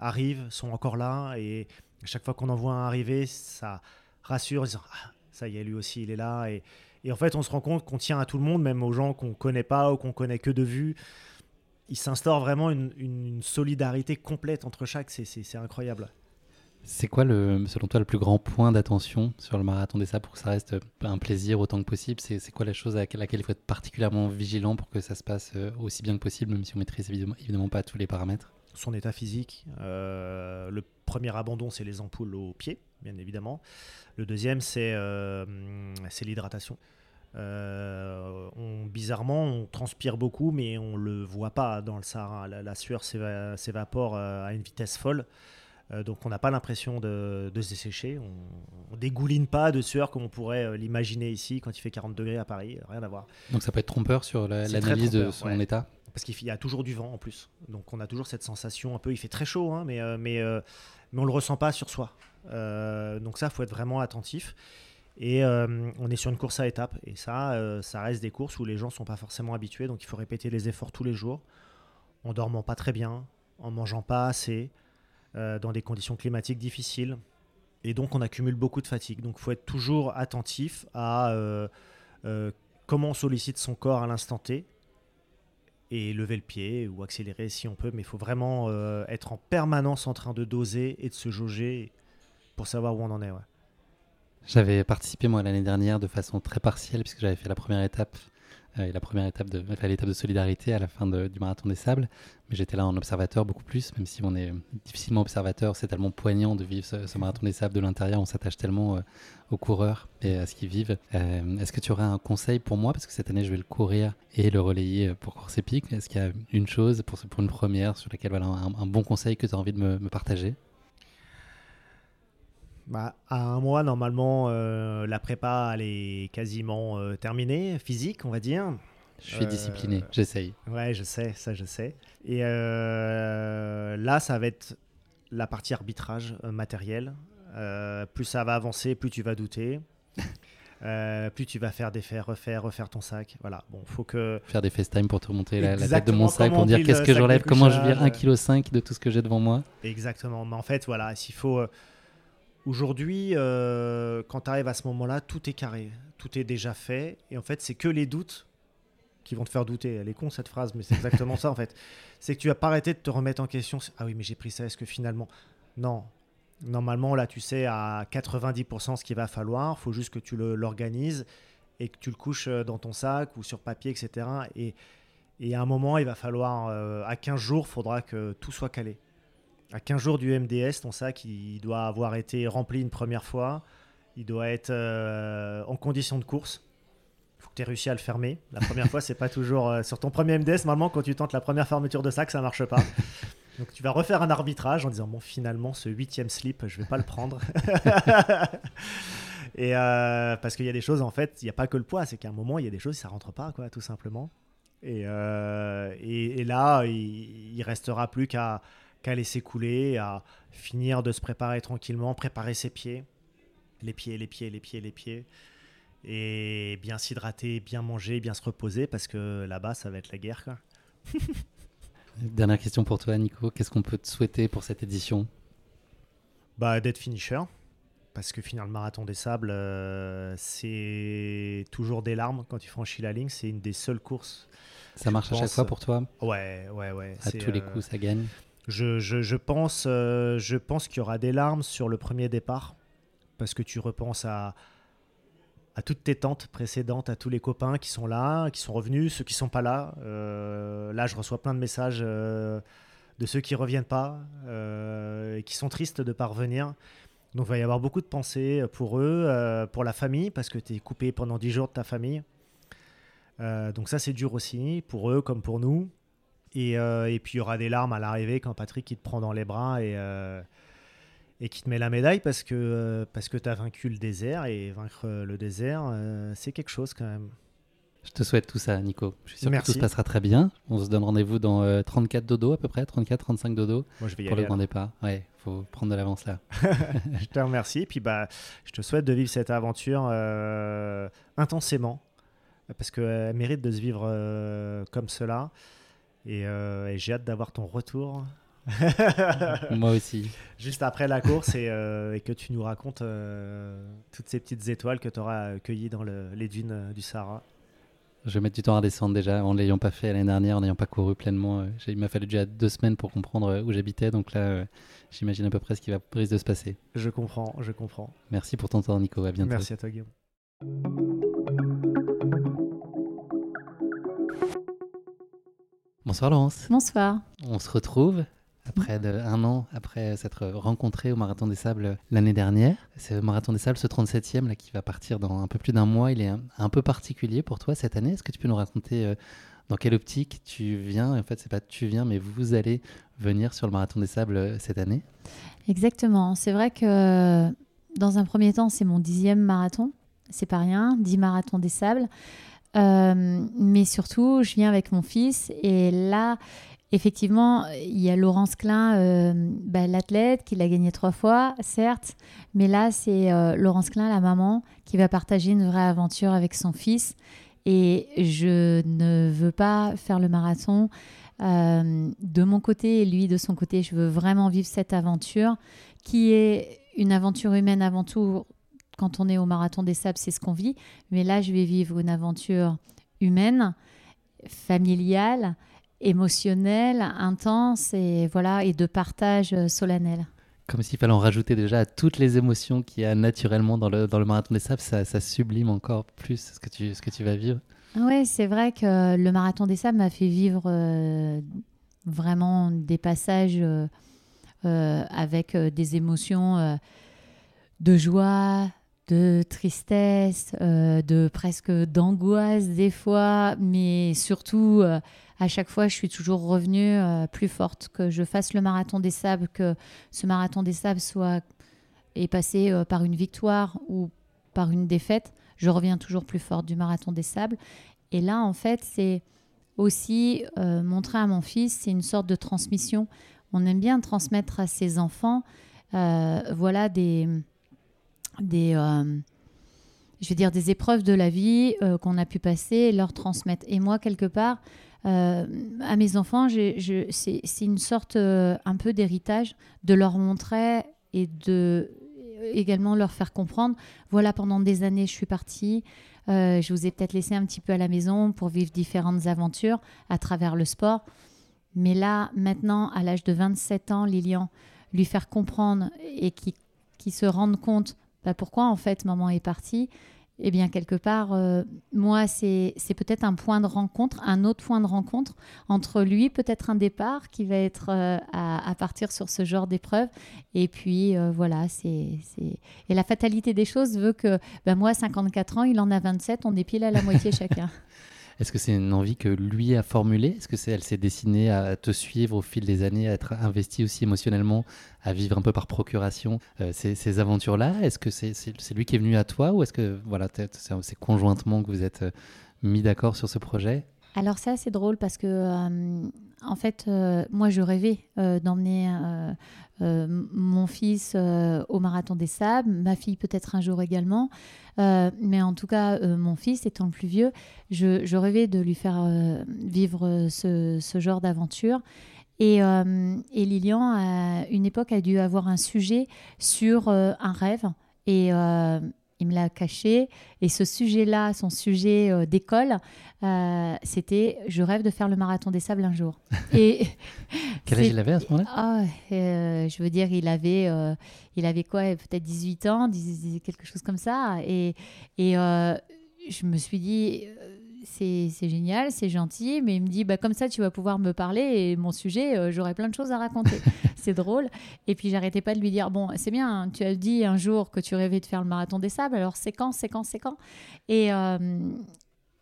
arrivent, sont encore là et chaque fois qu'on en voit un arriver, ça rassure, disant ah, ça y est, lui aussi, il est là. Et, et en fait, on se rend compte qu'on tient à tout le monde, même aux gens qu'on connaît pas ou qu'on connaît que de vue. il s'instaure vraiment une, une solidarité complète entre chaque. C'est incroyable. C'est quoi, le, selon toi, le plus grand point d'attention sur le marathon des sables pour que ça reste un plaisir autant que possible? C'est quoi la chose à laquelle, il faut être particulièrement vigilant pour que ça se passe euh, aussi bien que possible, même si on maîtrise évidemment, évidemment pas tous les paramètres? Son état physique. Euh, le premier abandon, c'est les ampoules aux pieds, bien évidemment. Le deuxième, c'est euh, l'hydratation. on, bizarrement, on transpire beaucoup, mais on le voit pas dans le Sahara. La, la sueur s'évapore à une vitesse folle. Euh, donc on n'a pas l'impression de, se dessécher, on, ne dégouline pas de sueur comme on pourrait euh, l'imaginer ici quand il fait 40 degrés à Paris, rien à voir. Donc ça peut être trompeur sur l'analyse de son état? Parce qu'il y a toujours du vent en plus, donc on a toujours cette sensation un peu, il fait très chaud, hein, mais, euh, mais, mais on le ressent pas sur soi. donc ça, faut être vraiment attentif. Et on est sur une course à étapes. Et ça, ça reste des courses où les gens sont pas forcément habitués. Donc il faut répéter les efforts tous les jours, en dormant pas très bien, en mangeant pas assez, euh, dans des conditions climatiques difficiles. Et donc on accumule beaucoup de fatigue. Donc il faut être toujours attentif à euh, euh, comment on sollicite son corps à l'instant T et lever le pied ou accélérer si on peut. Mais il faut vraiment être en permanence en train de doser et de se jauger pour savoir où on en est. J'avais participé moi l'année dernière de façon très partielle puisque j'avais fait la première étape euh, la première étape de, l'étape de solidarité à la fin du marathon des sables. Mais j'étais là en observateur beaucoup plus, même si on est difficilement observateur, c'est tellement poignant de vivre ce, marathon des sables de l'intérieur, on s'attache tellement euh, aux coureurs et à ce qu'ils vivent. Euh, est-ce que tu aurais un conseil pour moi, parce que cette année je vais le courir et le relayer pour Course Épique, est-ce qu'il y a une chose pour, pour une première sur laquelle voilà, un, bon conseil que tu as envie de me partager? Bah, à un mois, normalement, euh, la prépa elle est quasiment euh, terminée, physique, on va dire. Je suis discipliné, euh, j'essaye. Ouais, je sais, ça je sais. Et là, ça va être la partie arbitrage matériel. plus ça va avancer, plus tu vas douter. [laughs] plus tu vas faire des faits, refaire, refaire ton sac. Voilà. Bon, faut que. Faire des FaceTime pour te remonter la, tête de mon sac, pour dire qu'est-ce que j'enlève, comment je vire 1,5 kg de tout ce que j'ai devant moi. Exactement. Mais en fait, voilà, s'il faut Aujourd'hui, euh, quand tu arrives à ce moment-là, tout est carré, tout est déjà fait. Et en fait, c'est que les doutes qui vont te faire douter. Elle est con cette phrase, mais c'est exactement ça en fait. [laughs] C'est que tu vas pas arrêter de te remettre en question. Ah oui, mais j'ai pris ça, est-ce que finalement? Non. Normalement, là, tu sais à 90% ce qu'il va falloir. Il faut juste que tu l'organises et que tu le couches euh, dans ton sac ou sur papier, etc. Et, et à un moment, il va falloir, euh, à 15 jours, il faudra que tout soit calé à 15 jours du MDS, ton sac il doit avoir été rempli une première fois. Il doit être euh, en condition de course. Il faut que tu aies réussi à le fermer. La première fois, c'est pas toujours. Euh, sur ton premier MDS, normalement, quand tu tentes la première fermeture de sac, ça marche pas. Donc tu vas refaire un arbitrage en disant bon finalement ce huitième slip je vais pas le prendre [laughs] et euh, parce qu'il y a des choses en fait il n'y a pas que le poids c'est qu'à un moment il y a des choses ça rentre pas quoi tout simplement et, et, là il, il restera plus qu'à qu'à laisser couler, à finir de se préparer tranquillement, préparer ses pieds, les pieds, les pieds, les pieds, les pieds, et bien s'hydrater, bien manger, bien se reposer, parce que là-bas, ça va être la guerre. Quoi. [laughs] Dernière question pour toi, Nico. Qu'est-ce qu'on peut te souhaiter pour cette édition? Bah, D'être finisher. Parce que finalement, le marathon des sables, euh, c'est toujours des larmes quand tu franchis la ligne. C'est une des seules courses. Ça marche à chaque fois pour toi? Ouais, ouais, ouais. À tous les euh, coups, ça gagne je, pense, euh, pense qu'il y aura des larmes sur le premier départ, parce que tu repenses à, toutes tes tantes précédentes, à tous les copains qui sont là, qui sont revenus, ceux qui sont pas là. Euh, là, je reçois plein de messages euh, de ceux qui reviennent pas et qui sont tristes de pas revenir. Donc, il va y avoir beaucoup de pensées pour eux, pour la famille, parce que tu es coupé pendant 10 jours de ta famille. donc ça, c'est dur aussi, pour eux comme pour nous. Euh, et, puis il y aura des larmes à l'arrivée quand Patrick il te prend dans les bras et, euh, et qui te met la médaille parce que, euh, parce que tu as vaincu le désert et vaincre le désert, c'est quelque chose quand même. Je te souhaite tout ça, Nico. Je suis sûr que tout se passera très bien. On se donne rendez-vous dans 34 dodo à peu près, 34-35 dodo Moi, je vais y pour le grand départ. Ouais, faut prendre de l'avance là. [laughs] [laughs] je te remercie. Puis bah, je te souhaite de vivre cette aventure intensément parce qu'elle mérite de se vivre comme cela. Euh, et, j'ai hâte d'avoir ton retour. [laughs] Moi aussi. Juste après la course et, euh, que tu nous racontes euh, toutes ces petites étoiles que tu auras cueillies dans les dunes du Sahara. Je vais mettre du temps à descendre déjà en l'ayant pas fait l'année dernière, en n'ayant pas couru pleinement. Euh, il m'a fallu déjà deux semaines pour comprendre où j'habitais, donc là, euh, j'imagine à peu près ce qui va risque de se passer. Je comprends, je comprends. Merci pour ton temps, Nico. À bientôt. Merci à toi, Guillaume. Bonsoir Laurence. Bonsoir. On se retrouve après de, un an après s'être rencontrés au Marathon des Sables l'année dernière. C'est le Marathon des Sables, ce 37e là, qui va partir dans un peu plus d'un mois. Il est un, peu particulier pour toi cette année. Est-ce que tu peux nous raconter euh, dans quelle optique tu viens? En fait, c'est pas tu viens, mais vous allez venir sur le Marathon des Sables euh, cette année Exactement. C'est vrai que dans un premier temps, c'est mon dixième marathon. C'est pas rien, dix marathons des Sables. Euh, mais surtout, je viens avec mon fils et là, Effectivement, il y a Laurence Klein, euh, bah, l'athlète, qui l'a gagné trois fois, certes, mais là, c'est euh, Laurence Klein, la maman, qui va partager une vraie aventure avec son fils. Et je ne veux pas faire le marathon de mon côté et lui de son côté. Je veux vraiment vivre cette aventure qui est une aventure humaine avant tout. Quand on est au marathon des sables, c'est ce qu'on vit. Mais là, je vais vivre une aventure humaine, familiale émotionnel, intense et voilà et de partage euh, solennel. Comme s'il fallait en rajouter déjà à toutes les émotions qu'il y a naturellement dans le, dans le marathon des sables, ça, ça, sublime encore plus ce que tu, ce que tu vas vivre. Oui, c'est vrai que le marathon des sables m'a fait vivre euh, vraiment des passages euh, avec des émotions de joie, de tristesse, de presque d'angoisse des fois, mais surtout à chaque fois, je suis toujours revenue euh, plus forte. Que je fasse le marathon des sables, que ce marathon des sables soit est passé euh, par une victoire ou par une défaite, je reviens toujours plus forte du marathon des sables. Et là, en fait, c'est aussi euh, montrer à mon fils, c'est une sorte de transmission. On aime bien transmettre à ses enfants, voilà des des je vais dire des épreuves de la vie qu'on a pu passer leur transmettre. Et moi, quelque part, euh, à mes enfants, c'est une sorte euh, un peu d'héritage de leur montrer et de également leur faire comprendre, voilà, pendant des années, je suis partie, euh, je vous ai peut-être laissé un petit peu à la maison pour vivre différentes aventures à travers le sport. Mais là, maintenant, à l'âge de 27 ans, Lilian, lui faire comprendre et qui, qui se rende compte bah, pourquoi en fait maman est partie, eh bien, quelque part, euh, moi, c'est peut-être un point de rencontre, un autre point de rencontre entre lui, peut-être un départ qui va être euh, à, partir sur ce genre d'épreuve. Et puis, euh, voilà, c'est. Et la fatalité des choses veut que, ben, moi, 54 ans, il en a 27, on est pile à la moitié [laughs] chacun. Est-ce que c'est une envie que lui a formulée? Est-ce que c'est elle s'est dessinée à te suivre au fil des années, à être investie aussi émotionnellement, à vivre un peu par procuration euh, ces, aventures-là? Est-ce que c'est lui qui est venu à toi ou est-ce que voilà, c'est conjointement que vous êtes euh, mis d'accord sur ce projet? Alors c'est drôle parce que, euh, en fait, moi, je rêvais d'emmener mon fils au Marathon des Sables, ma fille peut-être un jour également. Euh, mais en tout cas, euh, mon fils étant le plus vieux, je, rêvais de lui faire euh, vivre ce, genre d'aventure. Et, et, Lilian, à une époque, a dû avoir un sujet sur un rêve. Et il me l'a caché. Et ce sujet-là, son sujet euh, d'école, euh, c'était je rêve de faire le marathon des sables un jour. [laughs] Et Quel âge il avait à ce moment-là? Ah, euh, Je veux dire, il avait, il avait quoi Peut-être 18 ans, quelque chose comme ça. Et, et je me suis dit c'est génial, c'est gentil, mais il me dit, bah, comme ça, tu vas pouvoir me parler et mon sujet, euh, j'aurai plein de choses à raconter. [laughs] c'est drôle. Et puis, j'arrêtais pas de lui dire, bon, c'est bien, tu as dit un jour que tu rêvais de faire le marathon des sables, alors c'est quand, c'est quand, c'est quand? Et, euh,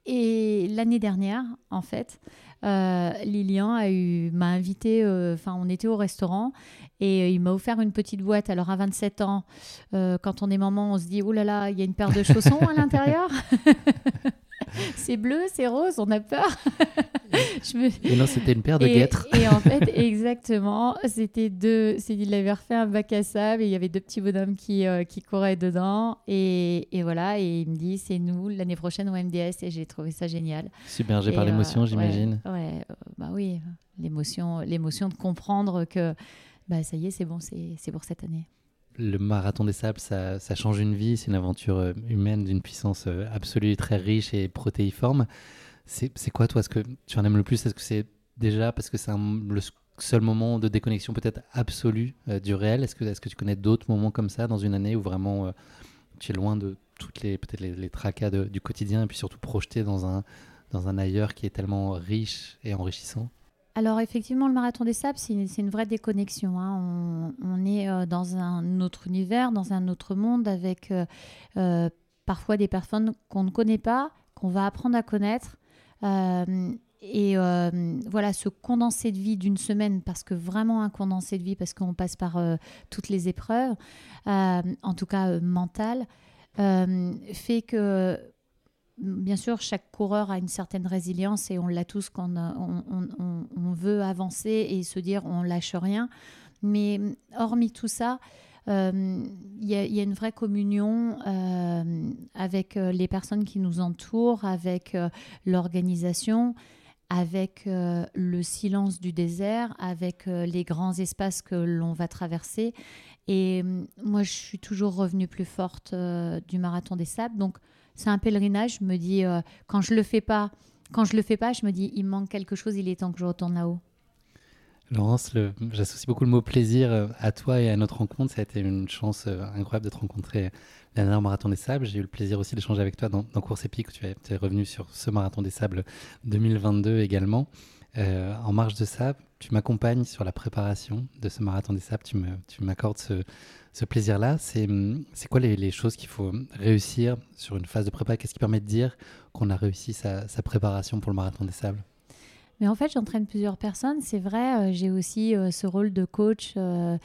et l'année dernière, en fait, euh, Lilian a eu m'a invité, enfin, on était au restaurant et il m'a offert une petite boîte. Alors, à 27 ans, quand on est maman, on se dit, oh là là, il y a une paire de chaussons à l'intérieur? [laughs] [laughs] c'est bleu, c'est rose, on a peur. [laughs] Et non, c'était une paire de guêtres. Et en [laughs] fait, exactement, c'était deux. Il avait refait un bac à sable et il y avait deux petits bonhommes qui, euh, qui couraient dedans. Et, et, voilà, et il me dit c'est nous l'année prochaine au MDS et j'ai trouvé ça génial. Submergé par l'émotion, euh, j'imagine. Ouais, euh, bah oui, l'émotion, l'émotion de comprendre que bah ça y est, c'est bon, c'est pour cette année le marathon des sables, ça, change une vie. C'est une aventure euh, humaine d'une puissance euh, absolue, très riche et protéiforme. C'est quoi, toi, ce que tu en aimes le plus? Est-ce que c'est déjà parce que c'est le seul moment de déconnexion peut-être absolue euh, du réel? Est-ce que, tu connais d'autres moments comme ça dans une année où vraiment tu es loin de toutes les les, tracas du quotidien et puis surtout projeté dans un, dans un ailleurs qui est tellement riche et enrichissant? Alors effectivement, le marathon des sables, c'est une, vraie déconnexion. Hein. On, est euh, dans un autre univers, dans un autre monde, avec parfois des personnes qu'on ne connaît pas, qu'on va apprendre à connaître. Et euh, voilà, ce condensé de vie d'une semaine, parce que vraiment un condensé de vie, parce qu'on passe par euh, toutes les épreuves, euh, en tout cas mentales, fait que, bien sûr, chaque coureur a une certaine résilience et on l'a tous quand on, veut avancer et se dire on lâche rien. Mais hormis tout ça, il y, a une vraie communion avec les personnes qui nous entourent, avec l'organisation avec euh, le silence du désert, avec euh, les grands espaces que l'on va traverser. Et moi, je suis toujours revenue plus forte euh, du marathon des sables. Donc, c'est un pèlerinage. Je me dis, quand je le fais pas, quand je le fais pas, je me dis, il manque quelque chose. Il est temps que je retourne là-haut. Laurence, j'associe beaucoup le mot plaisir à toi et à notre rencontre. Ça a été une chance incroyable de te rencontrer la dernière marathon des sables. J'ai eu le plaisir aussi d'échanger avec toi dans, dans Course Épique, tu es, revenu sur ce marathon des sables 2022 également. Euh, en marge de ça, tu m'accompagnes sur la préparation de ce marathon des sables. Tu m'accordes ce, plaisir-là. C'est quoi les, choses qu'il faut réussir sur une phase de prépa? Qu'est-ce qui permet de dire qu'on a réussi sa, préparation pour le marathon des sables? Mais en fait, j'entraîne plusieurs personnes. C'est vrai, euh, j'ai aussi euh, ce rôle de coach euh,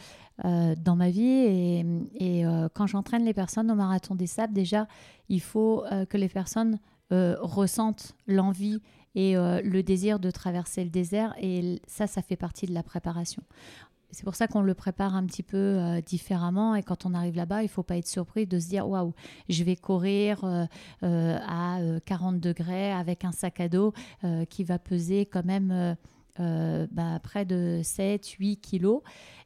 dans ma vie. Et, quand j'entraîne les personnes au marathon des sables, déjà, il faut que les personnes ressentent l'envie et le désir de traverser le désert. Et ça, ça fait partie de la préparation. C'est pour ça qu'on le prépare un petit peu différemment. Et quand on arrive là-bas, il ne faut pas être surpris de se dire waouh, je vais courir à 40 degrés avec un sac à dos qui va peser quand même bah, près de 7-8 kilos.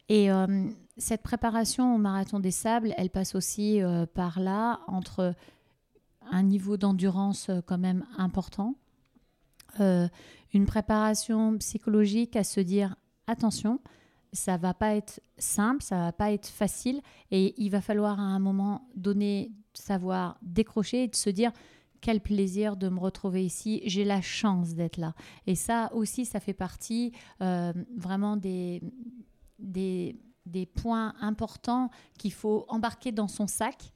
Et euh, cette préparation au marathon des sables, elle passe aussi euh, par là, entre un niveau d'endurance euh, quand même important, une préparation psychologique à se dire attention, ça va pas être simple, ça va pas être facile, et il va falloir à un moment donné savoir décrocher et de se dire quel plaisir de me retrouver ici, j'ai la chance d'être là. Et ça aussi, ça fait partie vraiment des, des, points importants qu'il faut embarquer dans son sac.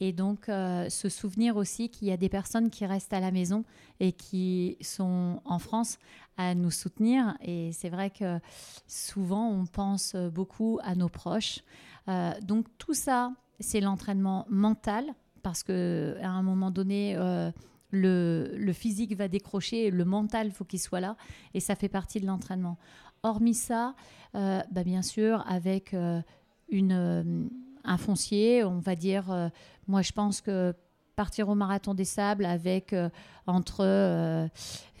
Et donc, euh, se souvenir aussi qu'il y a des personnes qui restent à la maison et qui sont en France à nous soutenir. Et c'est vrai que souvent, on pense beaucoup à nos proches. Euh, donc, tout ça, c'est l'entraînement mental, parce qu'à un moment donné, euh, le, physique va décrocher, le mental, faut qu'il soit là. Et ça fait partie de l'entraînement. Hormis ça, bah, bien sûr, avec une, un foncier, on va dire, moi je pense que partir au marathon des sables avec entre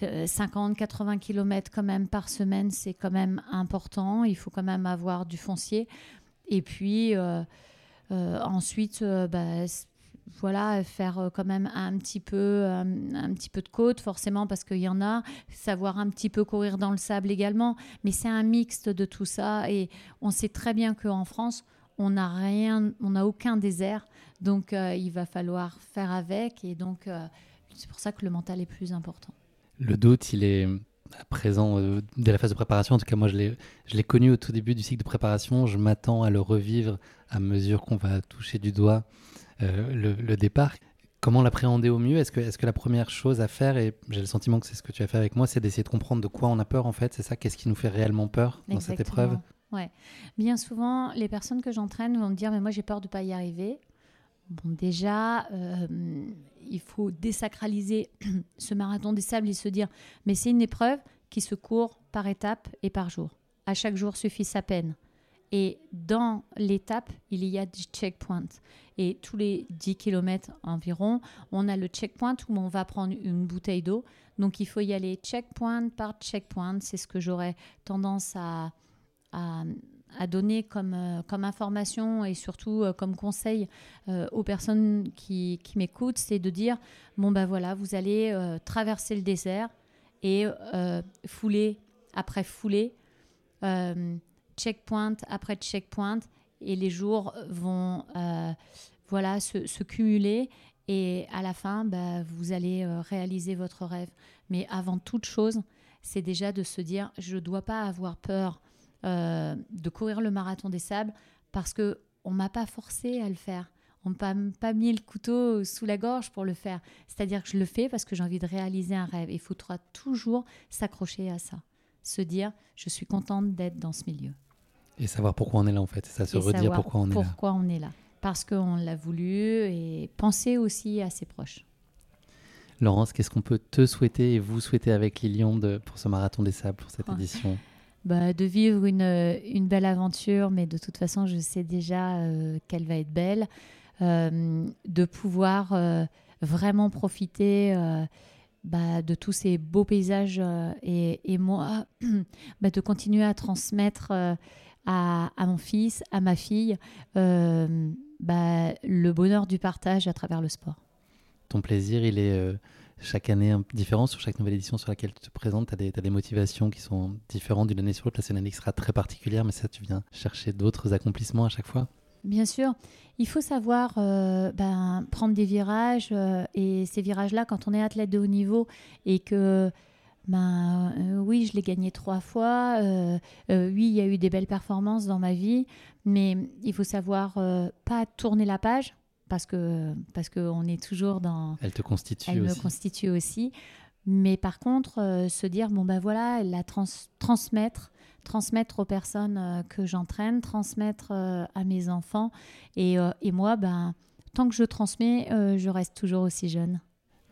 50-80 km quand même par semaine, c'est quand même important. Il faut quand même avoir du foncier. Et puis ensuite, bah, voilà, faire euh, quand même un petit peu, euh, un petit peu de côte, forcément, parce qu'il y en a, savoir un petit peu courir dans le sable également. Mais c'est un mixte de tout ça. Et on sait très bien qu'en France, on n'a rien, on n'a aucun désert. Donc, euh, il va falloir faire avec. Et donc, c'est pour ça que le mental est plus important. Le doute, il est présent dès la phase de préparation. En tout cas, moi, je l'ai connu au tout début du cycle de préparation. Je m'attends à le revivre à mesure qu'on va toucher du doigt euh, le, départ. Comment l'appréhender au mieux? Est-ce que, est que la première chose à faire, et j'ai le sentiment que c'est ce que tu as fait avec moi, c'est d'essayer de comprendre de quoi on a peur en fait C'est ça? Qu'est-ce qui nous fait réellement peur dans cette épreuve? Ouais. Bien souvent, les personnes que j'entraîne vont me dire Mais moi, j'ai peur de ne pas y arriver. Bon, déjà, euh, il faut désacraliser [clears throat] ce marathon des sables et se dire Mais c'est une épreuve qui se court par étapes et par jour. À chaque jour suffit sa peine. Et dans l'étape, il y a des checkpoints. Et tous les 10 km environ, on a le checkpoint où on va prendre une bouteille d'eau. Donc il faut y aller checkpoint par checkpoint. C'est ce que j'aurais tendance à, à, donner comme, euh, comme information et surtout euh, comme conseil euh, aux personnes qui, m'écoutent. C'est de dire, bon ben voilà, vous allez traverser le désert. et foulée après foulée, checkpoint après checkpoint, et les jours vont voilà, se, cumuler. Et à la fin, bah, vous allez réaliser votre rêve. Mais avant toute chose, c'est déjà de se dire, je ne dois pas avoir peur de courir le marathon des sables parce que on m'a pas forcé à le faire. On m'a pas mis le couteau sous la gorge pour le faire. C'est-à-dire que je le fais parce que j'ai envie de réaliser un rêve. Il faudra toujours s'accrocher à ça. Se dire, je suis contente d'être dans ce milieu. Et savoir pourquoi on est là, en fait. Ça se redire pourquoi on est là. Pourquoi on est là. Parce qu'on l'a voulu et penser aussi à ses proches. Laurence, qu'est-ce qu'on peut te souhaiter et vous souhaiter avec Lilian de, pour ce marathon des sables, pour cette édition? Bah, de vivre une, une, belle aventure, mais de toute façon, je sais déjà euh, qu'elle va être belle. Euh, de pouvoir euh, vraiment profiter bah, de tous ces beaux paysages et, et, moi, [clears throat] bah, de continuer à transmettre à, à, mon fils, à ma fille, le bonheur du partage à travers le sport. Ton plaisir, il est chaque année différent sur chaque nouvelle édition sur laquelle tu te présentes. Tu as, des motivations qui sont différentes d'une année sur l'autre. Année qui sera très particulière, mais ça, tu viens chercher d'autres accomplissements à chaque fois Bien sûr. Il faut savoir euh, ben, prendre des virages. Euh, et ces virages-là, quand on est athlète de haut niveau et que ben euh, oui, je l'ai gagné trois fois. oui, il y a eu des belles performances dans ma vie, mais il faut savoir pas tourner la page parce que parce qu'on est toujours dans. Elle te constitue elle aussi. me constitue aussi. Mais par contre, euh, se dire bon ben voilà, la transmettre, transmettre aux personnes euh, que j'entraîne, transmettre euh, à mes enfants, et, et, moi ben tant que je transmets, je reste toujours aussi jeune.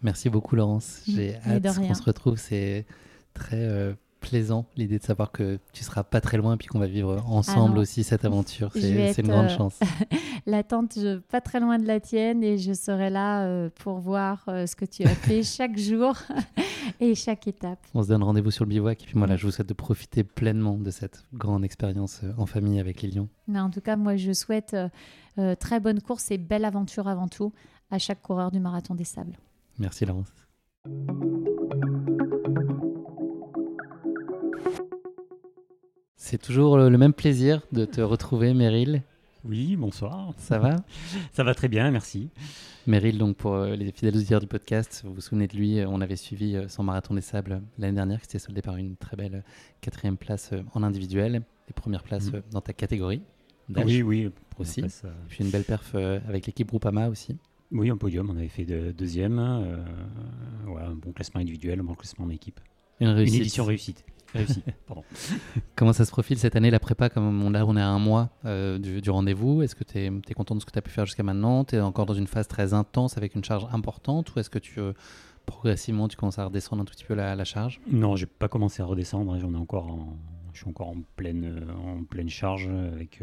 Merci beaucoup Laurence. J'ai hâte qu'on se retrouve. C'est très plaisant l'idée de savoir que tu seras pas très loin puis qu'on va vivre ensemble aussi cette aventure. C'est une grande euh, chance. [laughs] L'attente, pas très loin de la tienne et je serai là euh, pour voir euh, ce que tu as fait [laughs] chaque jour [laughs] et chaque étape. On se donne rendez-vous sur le bivouac et puis moi là je vous souhaite de profiter pleinement de cette grande expérience en famille avec les lions. en tout cas, moi je souhaite très bonne course et belle aventure avant tout à chaque coureur du marathon des sables. Merci Laurence. C'est toujours le même plaisir de te retrouver, Meryl. Oui, bonsoir. Ça va? [laughs] Ça va très bien, merci. Meryl, donc pour euh, les fidèles auditeurs du podcast, vous vous souvenez de lui, euh, on avait suivi euh, son marathon des sables l'année dernière, qui s'était soldé par une très belle quatrième place en individuel, et première place mhm. dans ta catégorie. Oui, oui. Aussi. et puis une belle perf avec l'équipe Groupama aussi. Oui, un podium, on avait fait de, deuxième. un bon classement individuel, un bon classement en équipe. Une, réussite. une édition réussite. Réussi, [laughs] pardon. Comment ça se profile cette année, la prépa Comme on, là, on est à un mois euh, du, rendez-vous? Est-ce que tu es, content de ce que tu as pu faire jusqu'à maintenant? Tu es encore dans une phase très intense avec une charge importante Ou est-ce que tu, euh, progressivement, tu commences à redescendre un tout petit peu la, charge? Non, j'ai pas commencé à redescendre. J'en ai encore je suis encore en pleine, euh, en pleine charge avec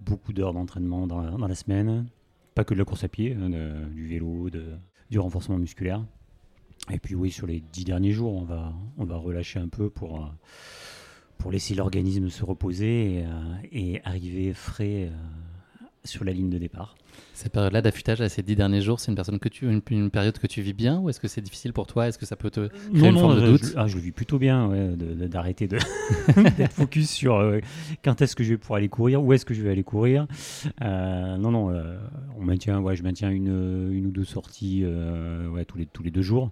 beaucoup d'heures d'entraînement dans, dans, la semaine. Pas que de la course à pied, hein, du vélo, de, du renforcement musculaire. Et puis oui, sur les dix derniers jours, on va, on va relâcher un peu pour, euh, pour laisser l'organisme se reposer et, euh, et arriver frais euh, sur la ligne de départ. Cette période-là d'affûtage, ces dix derniers jours, c'est une, personne que tu, une, période que tu vis bien ou est-ce que c'est difficile pour toi? Est-ce que ça peut te créer une forme de doute? je, ah, je le vis plutôt bien, d'arrêter de, [laughs] d'être focus sur quand est-ce que je vais pouvoir aller courir, où est-ce que je vais aller courir. non, non, on maintient, ouais, je maintiens une, une ou deux sorties ouais, tous, les, tous les deux jours.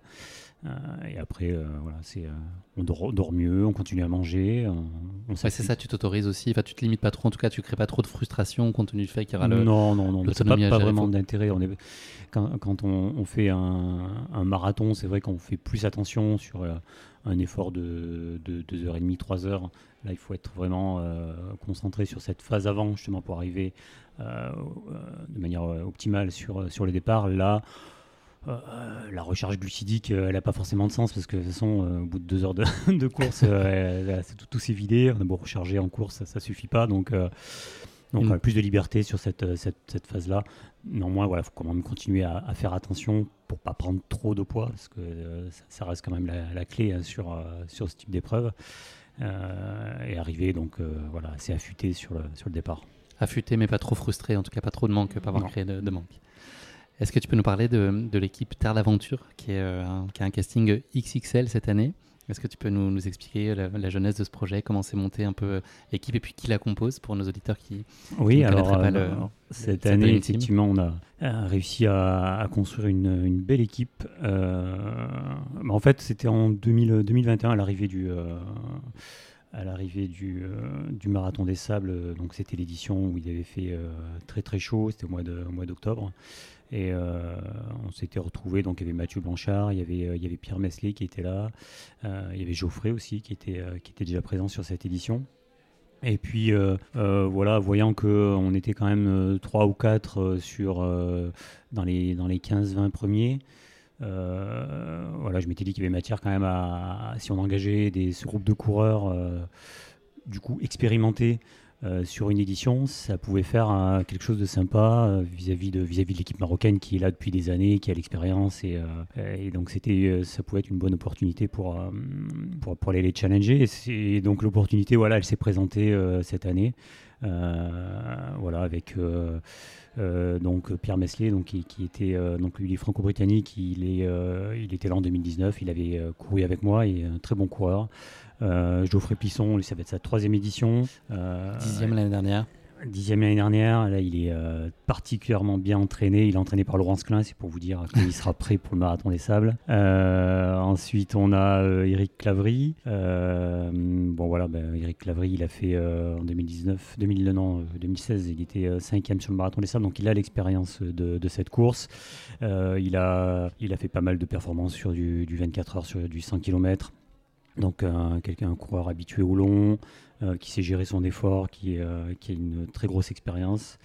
Euh, et après, euh, voilà, c'est, euh, on dort, mieux, on continue à manger. On, c'est ça, tu t'autorises aussi. Enfin, tu te limites pas trop. En tout cas, tu crées pas trop de frustration compte tenu du fait qu'il y aura le. Non, non, non. C'est pas, pas vraiment d'intérêt. On est, quand, quand on, fait un, un marathon, c'est vrai qu'on fait plus attention sur un effort de, de 2h30, 3h. Là, il faut être vraiment concentré sur cette phase avant, justement, pour arriver de manière optimale sur, sur le départ. Là, euh, la recharge glucidique, euh, elle n'a pas forcément de sens parce que de toute façon, euh, au bout de deux heures de, [laughs] course, tout, tout s'est vidé. On a beau recharger en course, ça, ne suffit pas. Donc, donc mm. plus de liberté sur cette, cette, phase-là. Néanmoins, il voilà, faut quand même continuer à, faire attention pour pas prendre trop de poids parce que ça, reste quand même la, clé hein, sur, sur ce type d'épreuve. et arriver donc voilà, assez affûté sur le, sur le départ. Affûté mais pas trop frustré, en tout cas pas trop de manque, pas avoir créé de manque. Est-ce que tu peux nous parler de, de l'équipe Terre d'Aventure, qui, euh, qui, a un casting XXL cette année? Est-ce que tu peux nous, nous expliquer la, jeunesse de ce projet, comment c'est monté un peu l'équipe et puis qui la compose pour nos auditeurs qui Oui, alors cette année, effectivement, on a réussi à, construire une, une, belle équipe. en fait, c'était en 2021 à l'arrivée du à l'arrivée du, euh, du, Marathon des Sables. Donc c'était l'édition où il avait fait euh, très très chaud, c'était au mois d'octobre. Et euh, on s'était retrouvés, donc il y avait Mathieu Blanchard, il y avait, il y avait Pierre Mesley qui était là, il y avait Geoffrey aussi qui était, qui était déjà présent sur cette édition. Et puis voilà, voyant qu'on était quand même 3 ou 4 sur, dans les, dans les 15-20 premiers, euh, voilà, je m'étais dit qu'il y avait matière quand même à, si on engageait des, ce groupe de coureurs, euh, du coup expérimentés euh, sur une édition, ça pouvait faire quelque chose de sympa vis-à-vis de, vis-à-vis de l'équipe marocaine qui est là depuis des années, qui a l'expérience et, et, donc c'était, ça pouvait être une bonne opportunité pour, pour, aller les challenger. Et, donc l'opportunité, voilà, elle s'est présentée cette année, voilà, avec euh, donc Pierre Meslier, donc, qui, était euh, donc lui, franco-britannique, il, euh, il était là en 2019, il avait couru avec moi, est un très bon coureur. Geoffrey Pisson, lui, ça va être sa troisième édition. Dixième l'année dernière. Dixième l'année dernière, là il est euh, particulièrement bien entraîné. Il est entraîné par Laurence Klein, c'est pour vous dire qu'il [laughs] sera prêt pour le marathon des sables. Euh, ensuite, on a euh, Eric Clavry. bon voilà, ben, Eric Clavry, il a fait en 2019, 2016, il était cinquième sur le marathon des sables, donc il a l'expérience de, cette course. il, a, il a fait pas mal de performances sur du, du 24 heures, sur du 100 km. Donc quelqu'un, un coureur habitué au long, euh, qui sait gérer son effort, qui, euh, a une très grosse expérience.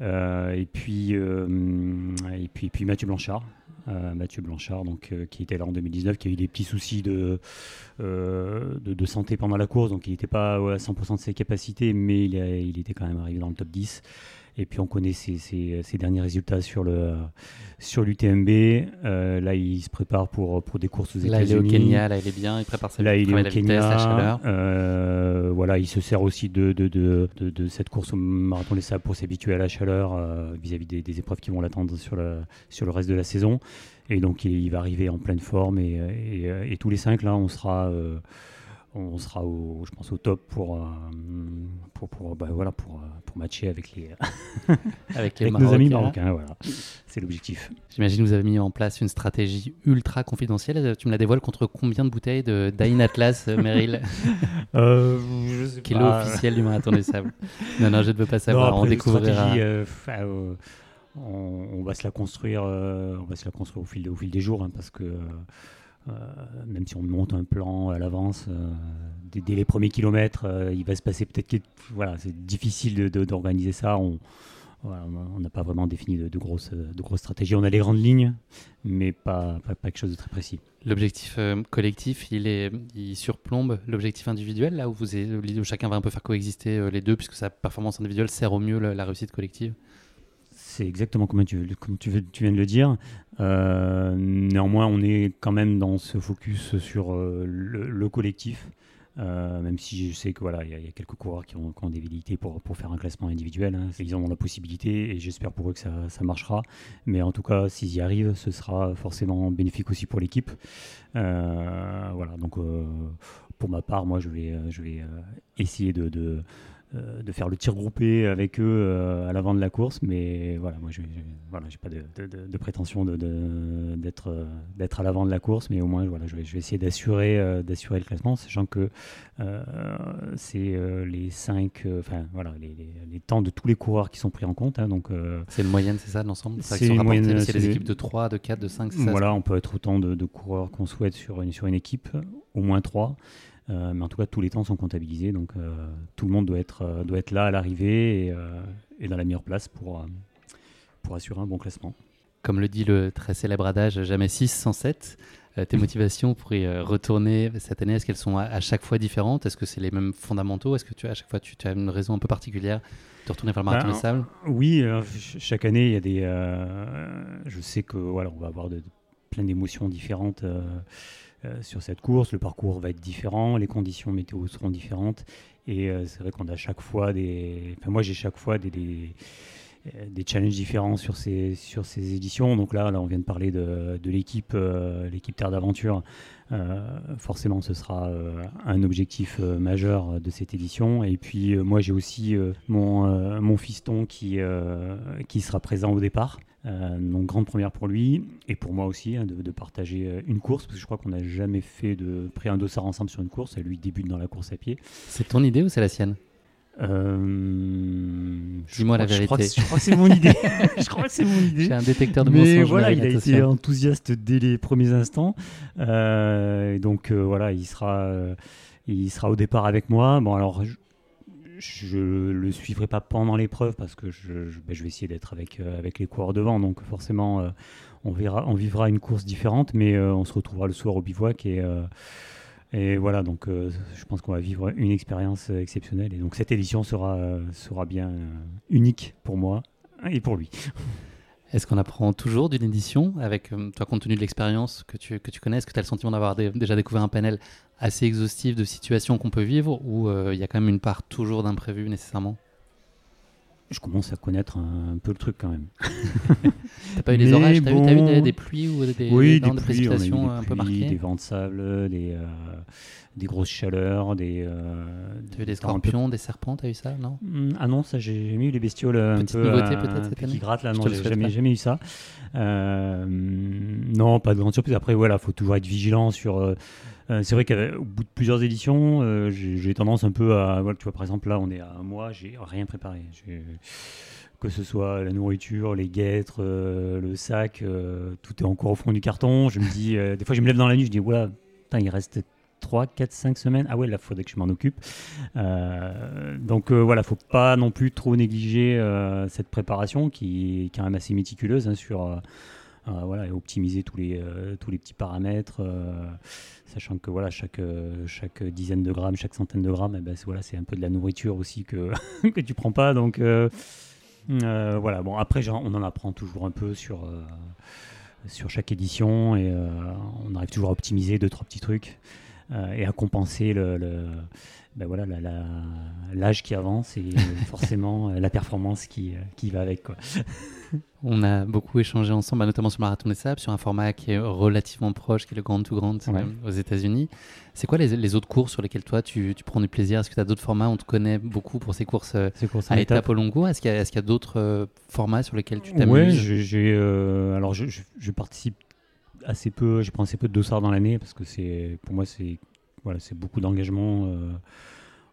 Euh, et puis Mathieu Blanchard, Mathieu Blanchard, donc, qui était là en 2019, qui a eu des petits soucis de, santé pendant la course, donc il n'était pas à 100% de ses capacités, mais il, il, était quand même arrivé dans le top 10. Et puis on connaît ses, derniers résultats sur le sur l'UTMB. Euh, là, il se prépare pour pour des courses aux États-Unis. Là, il est au Kenya. Là, il est bien. Il prépare sa Là, il est au Kenya. la chaleur. Euh, voilà, il se sert aussi de de, de, de, cette course au marathon des sables pour s'habituer à la chaleur euh, vis-à-vis des, des, épreuves qui vont l'attendre sur le sur le reste de la saison. Et donc, il, va arriver en pleine forme. Et, et, et tous les cinq là, on sera on sera au, je pense au top pour euh, pour, pour, bah, voilà pour, euh, pour matcher avec les [laughs] avec, les nos amis marocains. voilà. C'est l'objectif. J'imagine que vous avez mis en place une stratégie ultra confidentielle. Tu me la dévoiles contre combien de bouteilles de Dain Atlas euh, Meryl [laughs] euh, je sais qui est l'eau officielle du marathon des sables. Non non je ne veux pas savoir. On découvrira. on, va se la construire on va se la construire au fil, au fil des jours hein, parce que euh, même si on monte un plan à l'avance, euh, dès, les premiers kilomètres, euh, il va se passer peut-être voilà, c'est difficile d'organiser ça. On, n'a pas vraiment défini de, grosses, de grosses stratégies. On a les grandes lignes, mais pas, pas, quelque chose de très précis. L'objectif collectif, il, est, il surplombe l'objectif individuel, là où, vous où chacun va un peu faire coexister les deux, puisque sa performance individuelle sert au mieux la réussite collective? C'est exactement comme tu, viens de le dire. Euh, néanmoins, on est quand même dans ce focus sur euh, le, collectif. Euh, même si je sais que voilà, il y, a quelques coureurs qui ont, des velléités pour, faire un classement individuel. Hein. Ils en ont la possibilité et j'espère pour eux que ça, marchera. Mais en tout cas, s'ils y arrivent, ce sera forcément bénéfique aussi pour l'équipe. voilà, donc pour ma part, moi, je vais, essayer de, de faire le tir groupé avec eux euh, à l'avant de la course. Mais voilà, moi, je n'ai voilà, pas de, de, prétention d'être euh, d'être à l'avant de la course, mais au moins, voilà, je vais, je vais essayer d'assurer d'assurer le classement, sachant que c'est les 5, enfin voilà, les, les, temps de tous les coureurs qui sont pris en compte. Hein, donc c'est une moyenne, c'est ça, l'ensemble? C'est une moyenne. C'est équipes de 3, de 4, de 5, Voilà, on peut être autant de, coureurs qu'on souhaite sur une, sur une équipe, au moins 3. Euh, mais en tout cas, tous les temps sont comptabilisés, donc euh, tout le monde doit être, euh, doit être là à l'arrivée et, et, dans la meilleure place pour, pour assurer un bon classement. Comme le dit le très célèbre adage, jamais 6 sans 7. tes [laughs] motivations pour y retourner cette année, est-ce qu'elles sont à, chaque fois différentes? Est-ce que c'est les mêmes fondamentaux? Est-ce que tu, à chaque fois tu, as une raison un peu particulière de retourner vers le marathon ben, de sable Oui, chaque année, il y a des. je sais que voilà, on va avoir de, plein d'émotions différentes. Euh, sur cette course. Le parcours va être différent, les conditions météo seront différentes. Et euh, c'est vrai qu'on a chaque fois des. Enfin, moi, j'ai chaque fois des, des challenges différents sur ces, sur ces éditions. Donc là, là, on vient de parler de, de l'équipe, l'équipe Terre d'Aventure. forcément, ce sera un objectif majeur de cette édition. Et puis, moi, j'ai aussi mon, mon fiston qui, qui sera présent au départ. Euh, donc grande première pour lui et pour moi aussi hein, de, partager euh, une course parce que je crois qu'on n'a jamais fait de pris un dossard ensemble sur une course et lui débute dans la course à pied. C'est ton idée ou c'est la sienne? Euh, Dis-moi la vérité. Je crois que c'est mon idée. [laughs] je crois que c'est mon idée. J'ai un détecteur de Mais mensonges. voilà, il a été enthousiaste dès les premiers instants. donc voilà, il sera, il sera au départ avec moi. Bon alors, je le suivrai pas pendant l'épreuve parce que je, je, ben, vais essayer d'être avec, euh, avec les coureurs devant. Donc forcément, euh, on, verra, on vivra une course différente, mais euh, on se retrouvera le soir au bivouac. Et, et voilà, donc je pense qu'on va vivre une expérience exceptionnelle. Et donc cette édition sera, sera bien unique pour moi et pour lui. [laughs] Est-ce qu'on apprend toujours d'une édition avec toi, compte tenu de l'expérience que tu, que connais Est-ce que tu as le sentiment d'avoir déjà découvert un panel assez exhaustif de situations qu'on peut vivre ou euh, il y a quand même une part toujours d'imprévu nécessairement? Je commence à connaître un, peu le truc quand même. [laughs] t'as pas eu des orages, t'as eu, des, pluies ou des, oui, des, précipitations un peu marquées Des vents de sable, des, euh, des grosses chaleurs, des. Euh, t'as eu des scorpions, des serpents, t'as eu ça, non? Hmm, Ah non, ça j'ai jamais eu les bestioles un peu, nouveauté peut-être cette année? Qui grattent là, non, j'ai jamais, jamais eu ça. non, pas de grande surprise. Après, voilà, faut toujours être vigilant sur euh, c'est vrai qu'au bout de plusieurs éditions, euh, j'ai tendance un peu à. Tu vois, par exemple, là, on est à un mois, j'ai rien préparé. Que ce soit la nourriture, les guêtres, euh, le sac, tout est encore au fond du carton. Je me dis, des fois, je me lève dans la nuit, je dis, voilà, il reste 3, 4, 5 semaines. Ah ouais, là, il faudrait que je m'en occupe. donc voilà, faut pas non plus trop négliger cette préparation qui, est quand même assez méticuleuse hein, sur voilà, et optimiser tous les, tous les petits paramètres sachant que voilà, chaque, euh, chaque dizaine de grammes, chaque centaine de grammes, eh ben, c'est un peu de la nourriture aussi que, [laughs] que tu prends pas. Donc euh, euh, voilà, bon, après, on en apprend toujours un peu sur, sur chaque édition et on arrive toujours à optimiser deux, trois petits trucs et à compenser le, ben voilà, l'âge qui avance et [laughs] forcément la performance qui, qui va avec. Quoi. [laughs] On a beaucoup échangé ensemble, bah, notamment sur Marathon des Sables, sur un format qui est relativement proche, qui est le Grand to Grand aux États-Unis. C'est quoi les, autres courses sur lesquelles toi tu, prends du plaisir? Est-ce que tu as d'autres formats? On te connaît beaucoup pour ces courses, euh, à étapes au long cours. Est-ce qu'il y a, d'autres euh, formats sur lesquels tu t'amuses? Oui, j'ai, euh, alors je, participe assez peu, je prends assez peu de dossards dans l'année parce que c'est, pour moi c'est, voilà, c'est beaucoup d'engagement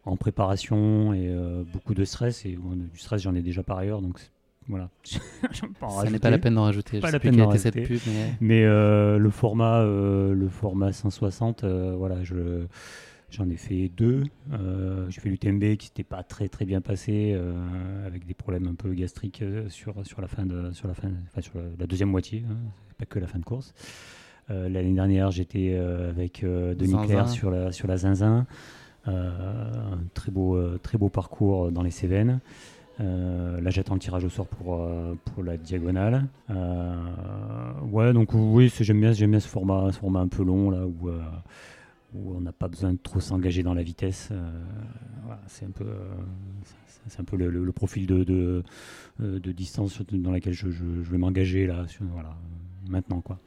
en préparation et beaucoup de stress. Et du stress, j'en ai déjà par ailleurs, donc voilà. [laughs] Ça n'est pas la peine d'en rajouter. Pas la peine d'en rajouter. Cette pub, mais, euh, le format, euh, le format 160, euh, voilà, je j'en ai fait deux. j'ai fait l'UTMB qui s'était pas très très bien passé, avec des problèmes un peu gastriques sur sur la fin de sur la fin, enfin, sur la, deuxième moitié, hein, pas que la fin de course. L'année dernière, j'étais avec Denis Claire sur la sur la Zinzin. un très beau très beau parcours dans les Cévennes. Euh, là, j'attends le tirage au sort pour, euh, pour la diagonale. Euh, ouais, donc oui, j'aime bien, bien ce format, ce format un peu long là où, où on n'a pas besoin de trop s'engager dans la vitesse. c'est un peu, c'est un peu le, profil de, de, de, distance dans laquelle je, je, je vais m'engager là, voilà, maintenant quoi.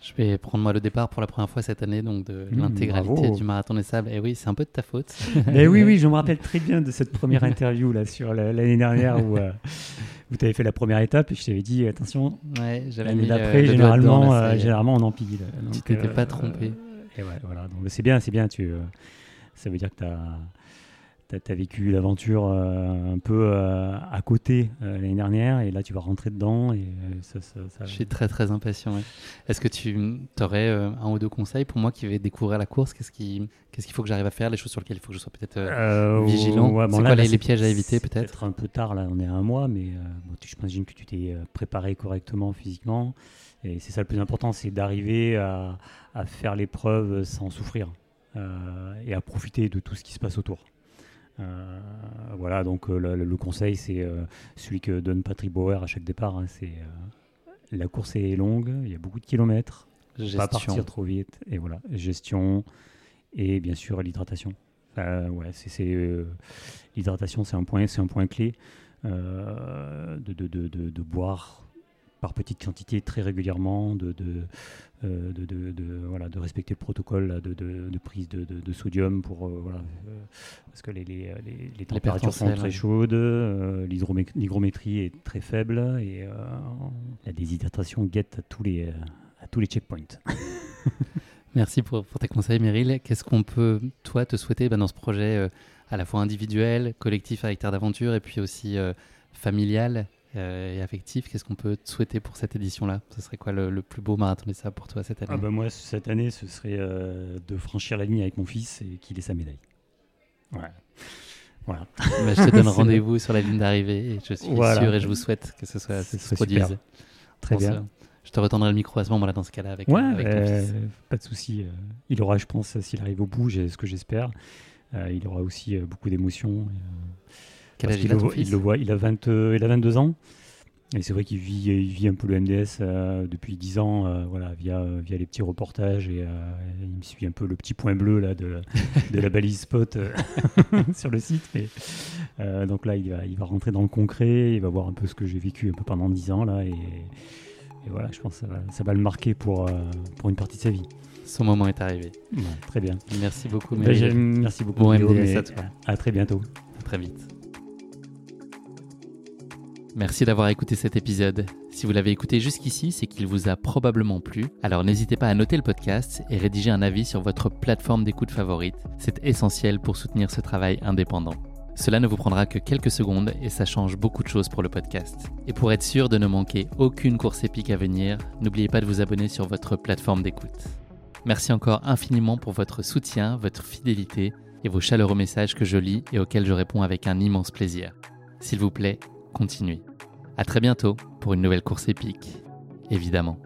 Je vais prendre moi le départ pour la première fois cette année, donc de mmh, l'intégralité du marathon des sables. Et oui, c'est un peu de ta faute. [laughs] Et oui, oui, je me rappelle très bien de cette première [laughs] interview là sur l'année dernière où, euh, où tu avais fait la première étape et je t'avais dit attention. Ouais, l'année d'après, généralement, euh, généralement on empile. tu t'étais pas trompé. et ouais, voilà. Donc c'est bien, c'est bien. Tu, ça veut dire que tu as tu as, vécu l'aventure euh, un peu euh, à côté euh, l'année dernière et là tu vas rentrer dedans et ça, ça, Je suis très très impatient. Est-ce que tu aurais un ou deux conseils pour moi qui vais découvrir la course? Qu'est-ce qu'il qu'est-ce qu'il faut que j'arrive à faire? Les choses sur lesquelles il faut que je sois peut-être vigilant? ouais, C'est quoi les, pièges à éviter peut-être? Peut-être un peu tard, là on est à un mois, mais bon, je m'imagine que tu t'es préparé correctement physiquement. Et c'est ça le plus important, c'est d'arriver à, à, faire l'épreuve sans souffrir et à profiter de tout ce qui se passe autour. Euh, voilà, donc euh, le, conseil, c'est euh, celui que donne Patrick Bauer à chaque départ. Hein, c'est la course est longue, il y a beaucoup de kilomètres, gestion. pas partir trop vite, et voilà, gestion et bien sûr l'hydratation. ouais, c'est l'hydratation, c'est un point, c'est un point clé. de, de, de, de, boire par petites quantités très régulièrement, de, de, euh, de, voilà, de respecter le protocole de, prise de, sodium pour, euh, voilà, euh, parce que les, les, les, températures sont très chaudes, l'hygrométrie est très faible et la déshydratation guette à tous les, à tous les checkpoints. [laughs] Merci pour, pour, tes conseils, Meryl. Qu'est-ce qu'on peut, toi, te souhaiter bah, dans ce projet à la fois individuel, collectif avec Terre d'Aventure et puis aussi familial? Euh, et affectif. Qu'est-ce qu'on peut te souhaiter pour cette édition-là? Ce serait quoi le, plus beau marathon des sables pour toi cette année? Ah bah Moi, cette année, ce serait euh, de franchir la ligne avec mon fils et qu'il ait sa médaille. Voilà. [laughs] Bah, je te donne rendez-vous sur la ligne d'arrivée et je suis sûr et je vous souhaite que ce soit ce se produise. Très bien. je te retendrai le micro à ce moment-là dans ce cas-là avec, ouais, euh, Pas de souci. Il aura, je pense, s'il arrive au bout, ce que j'espère. il aura aussi beaucoup d'émotions. Quel âge il, le, voit, il a, 20, euh, il a 22 ans. Et c'est vrai qu'il vit, il vit un peu le MDS euh, depuis 10 ans, euh, voilà, via, via les petits reportages. Et il me suit un peu le petit point bleu là, de, de la balise spot [laughs] sur le site. donc là, il va, il va rentrer dans le concret, il va voir un peu ce que j'ai vécu un peu pendant 10 ans. Là, et, voilà, je pense que ça va, ça va le marquer pour, pour une partie de sa vie. Son moment est arrivé. très bien. Merci beaucoup. Ben, merci beaucoup. Bon MDS à toi. À très bientôt. À très vite. Merci d'avoir écouté cet épisode. Si vous l'avez écouté jusqu'ici, c'est qu'il vous a probablement plu. Alors n'hésitez pas à noter le podcast et rédiger un avis sur votre plateforme d'écoute favorite. C'est essentiel pour soutenir ce travail indépendant. Cela ne vous prendra que quelques secondes et ça change beaucoup de choses pour le podcast. Et pour être sûr de ne manquer aucune course épique à venir, n'oubliez pas de vous abonner sur votre plateforme d'écoute. Merci encore infiniment pour votre soutien, votre fidélité et vos chaleureux messages que je lis et auxquels je réponds avec un immense plaisir. S'il vous plaît, continuez. À très bientôt pour une nouvelle course épique, évidemment.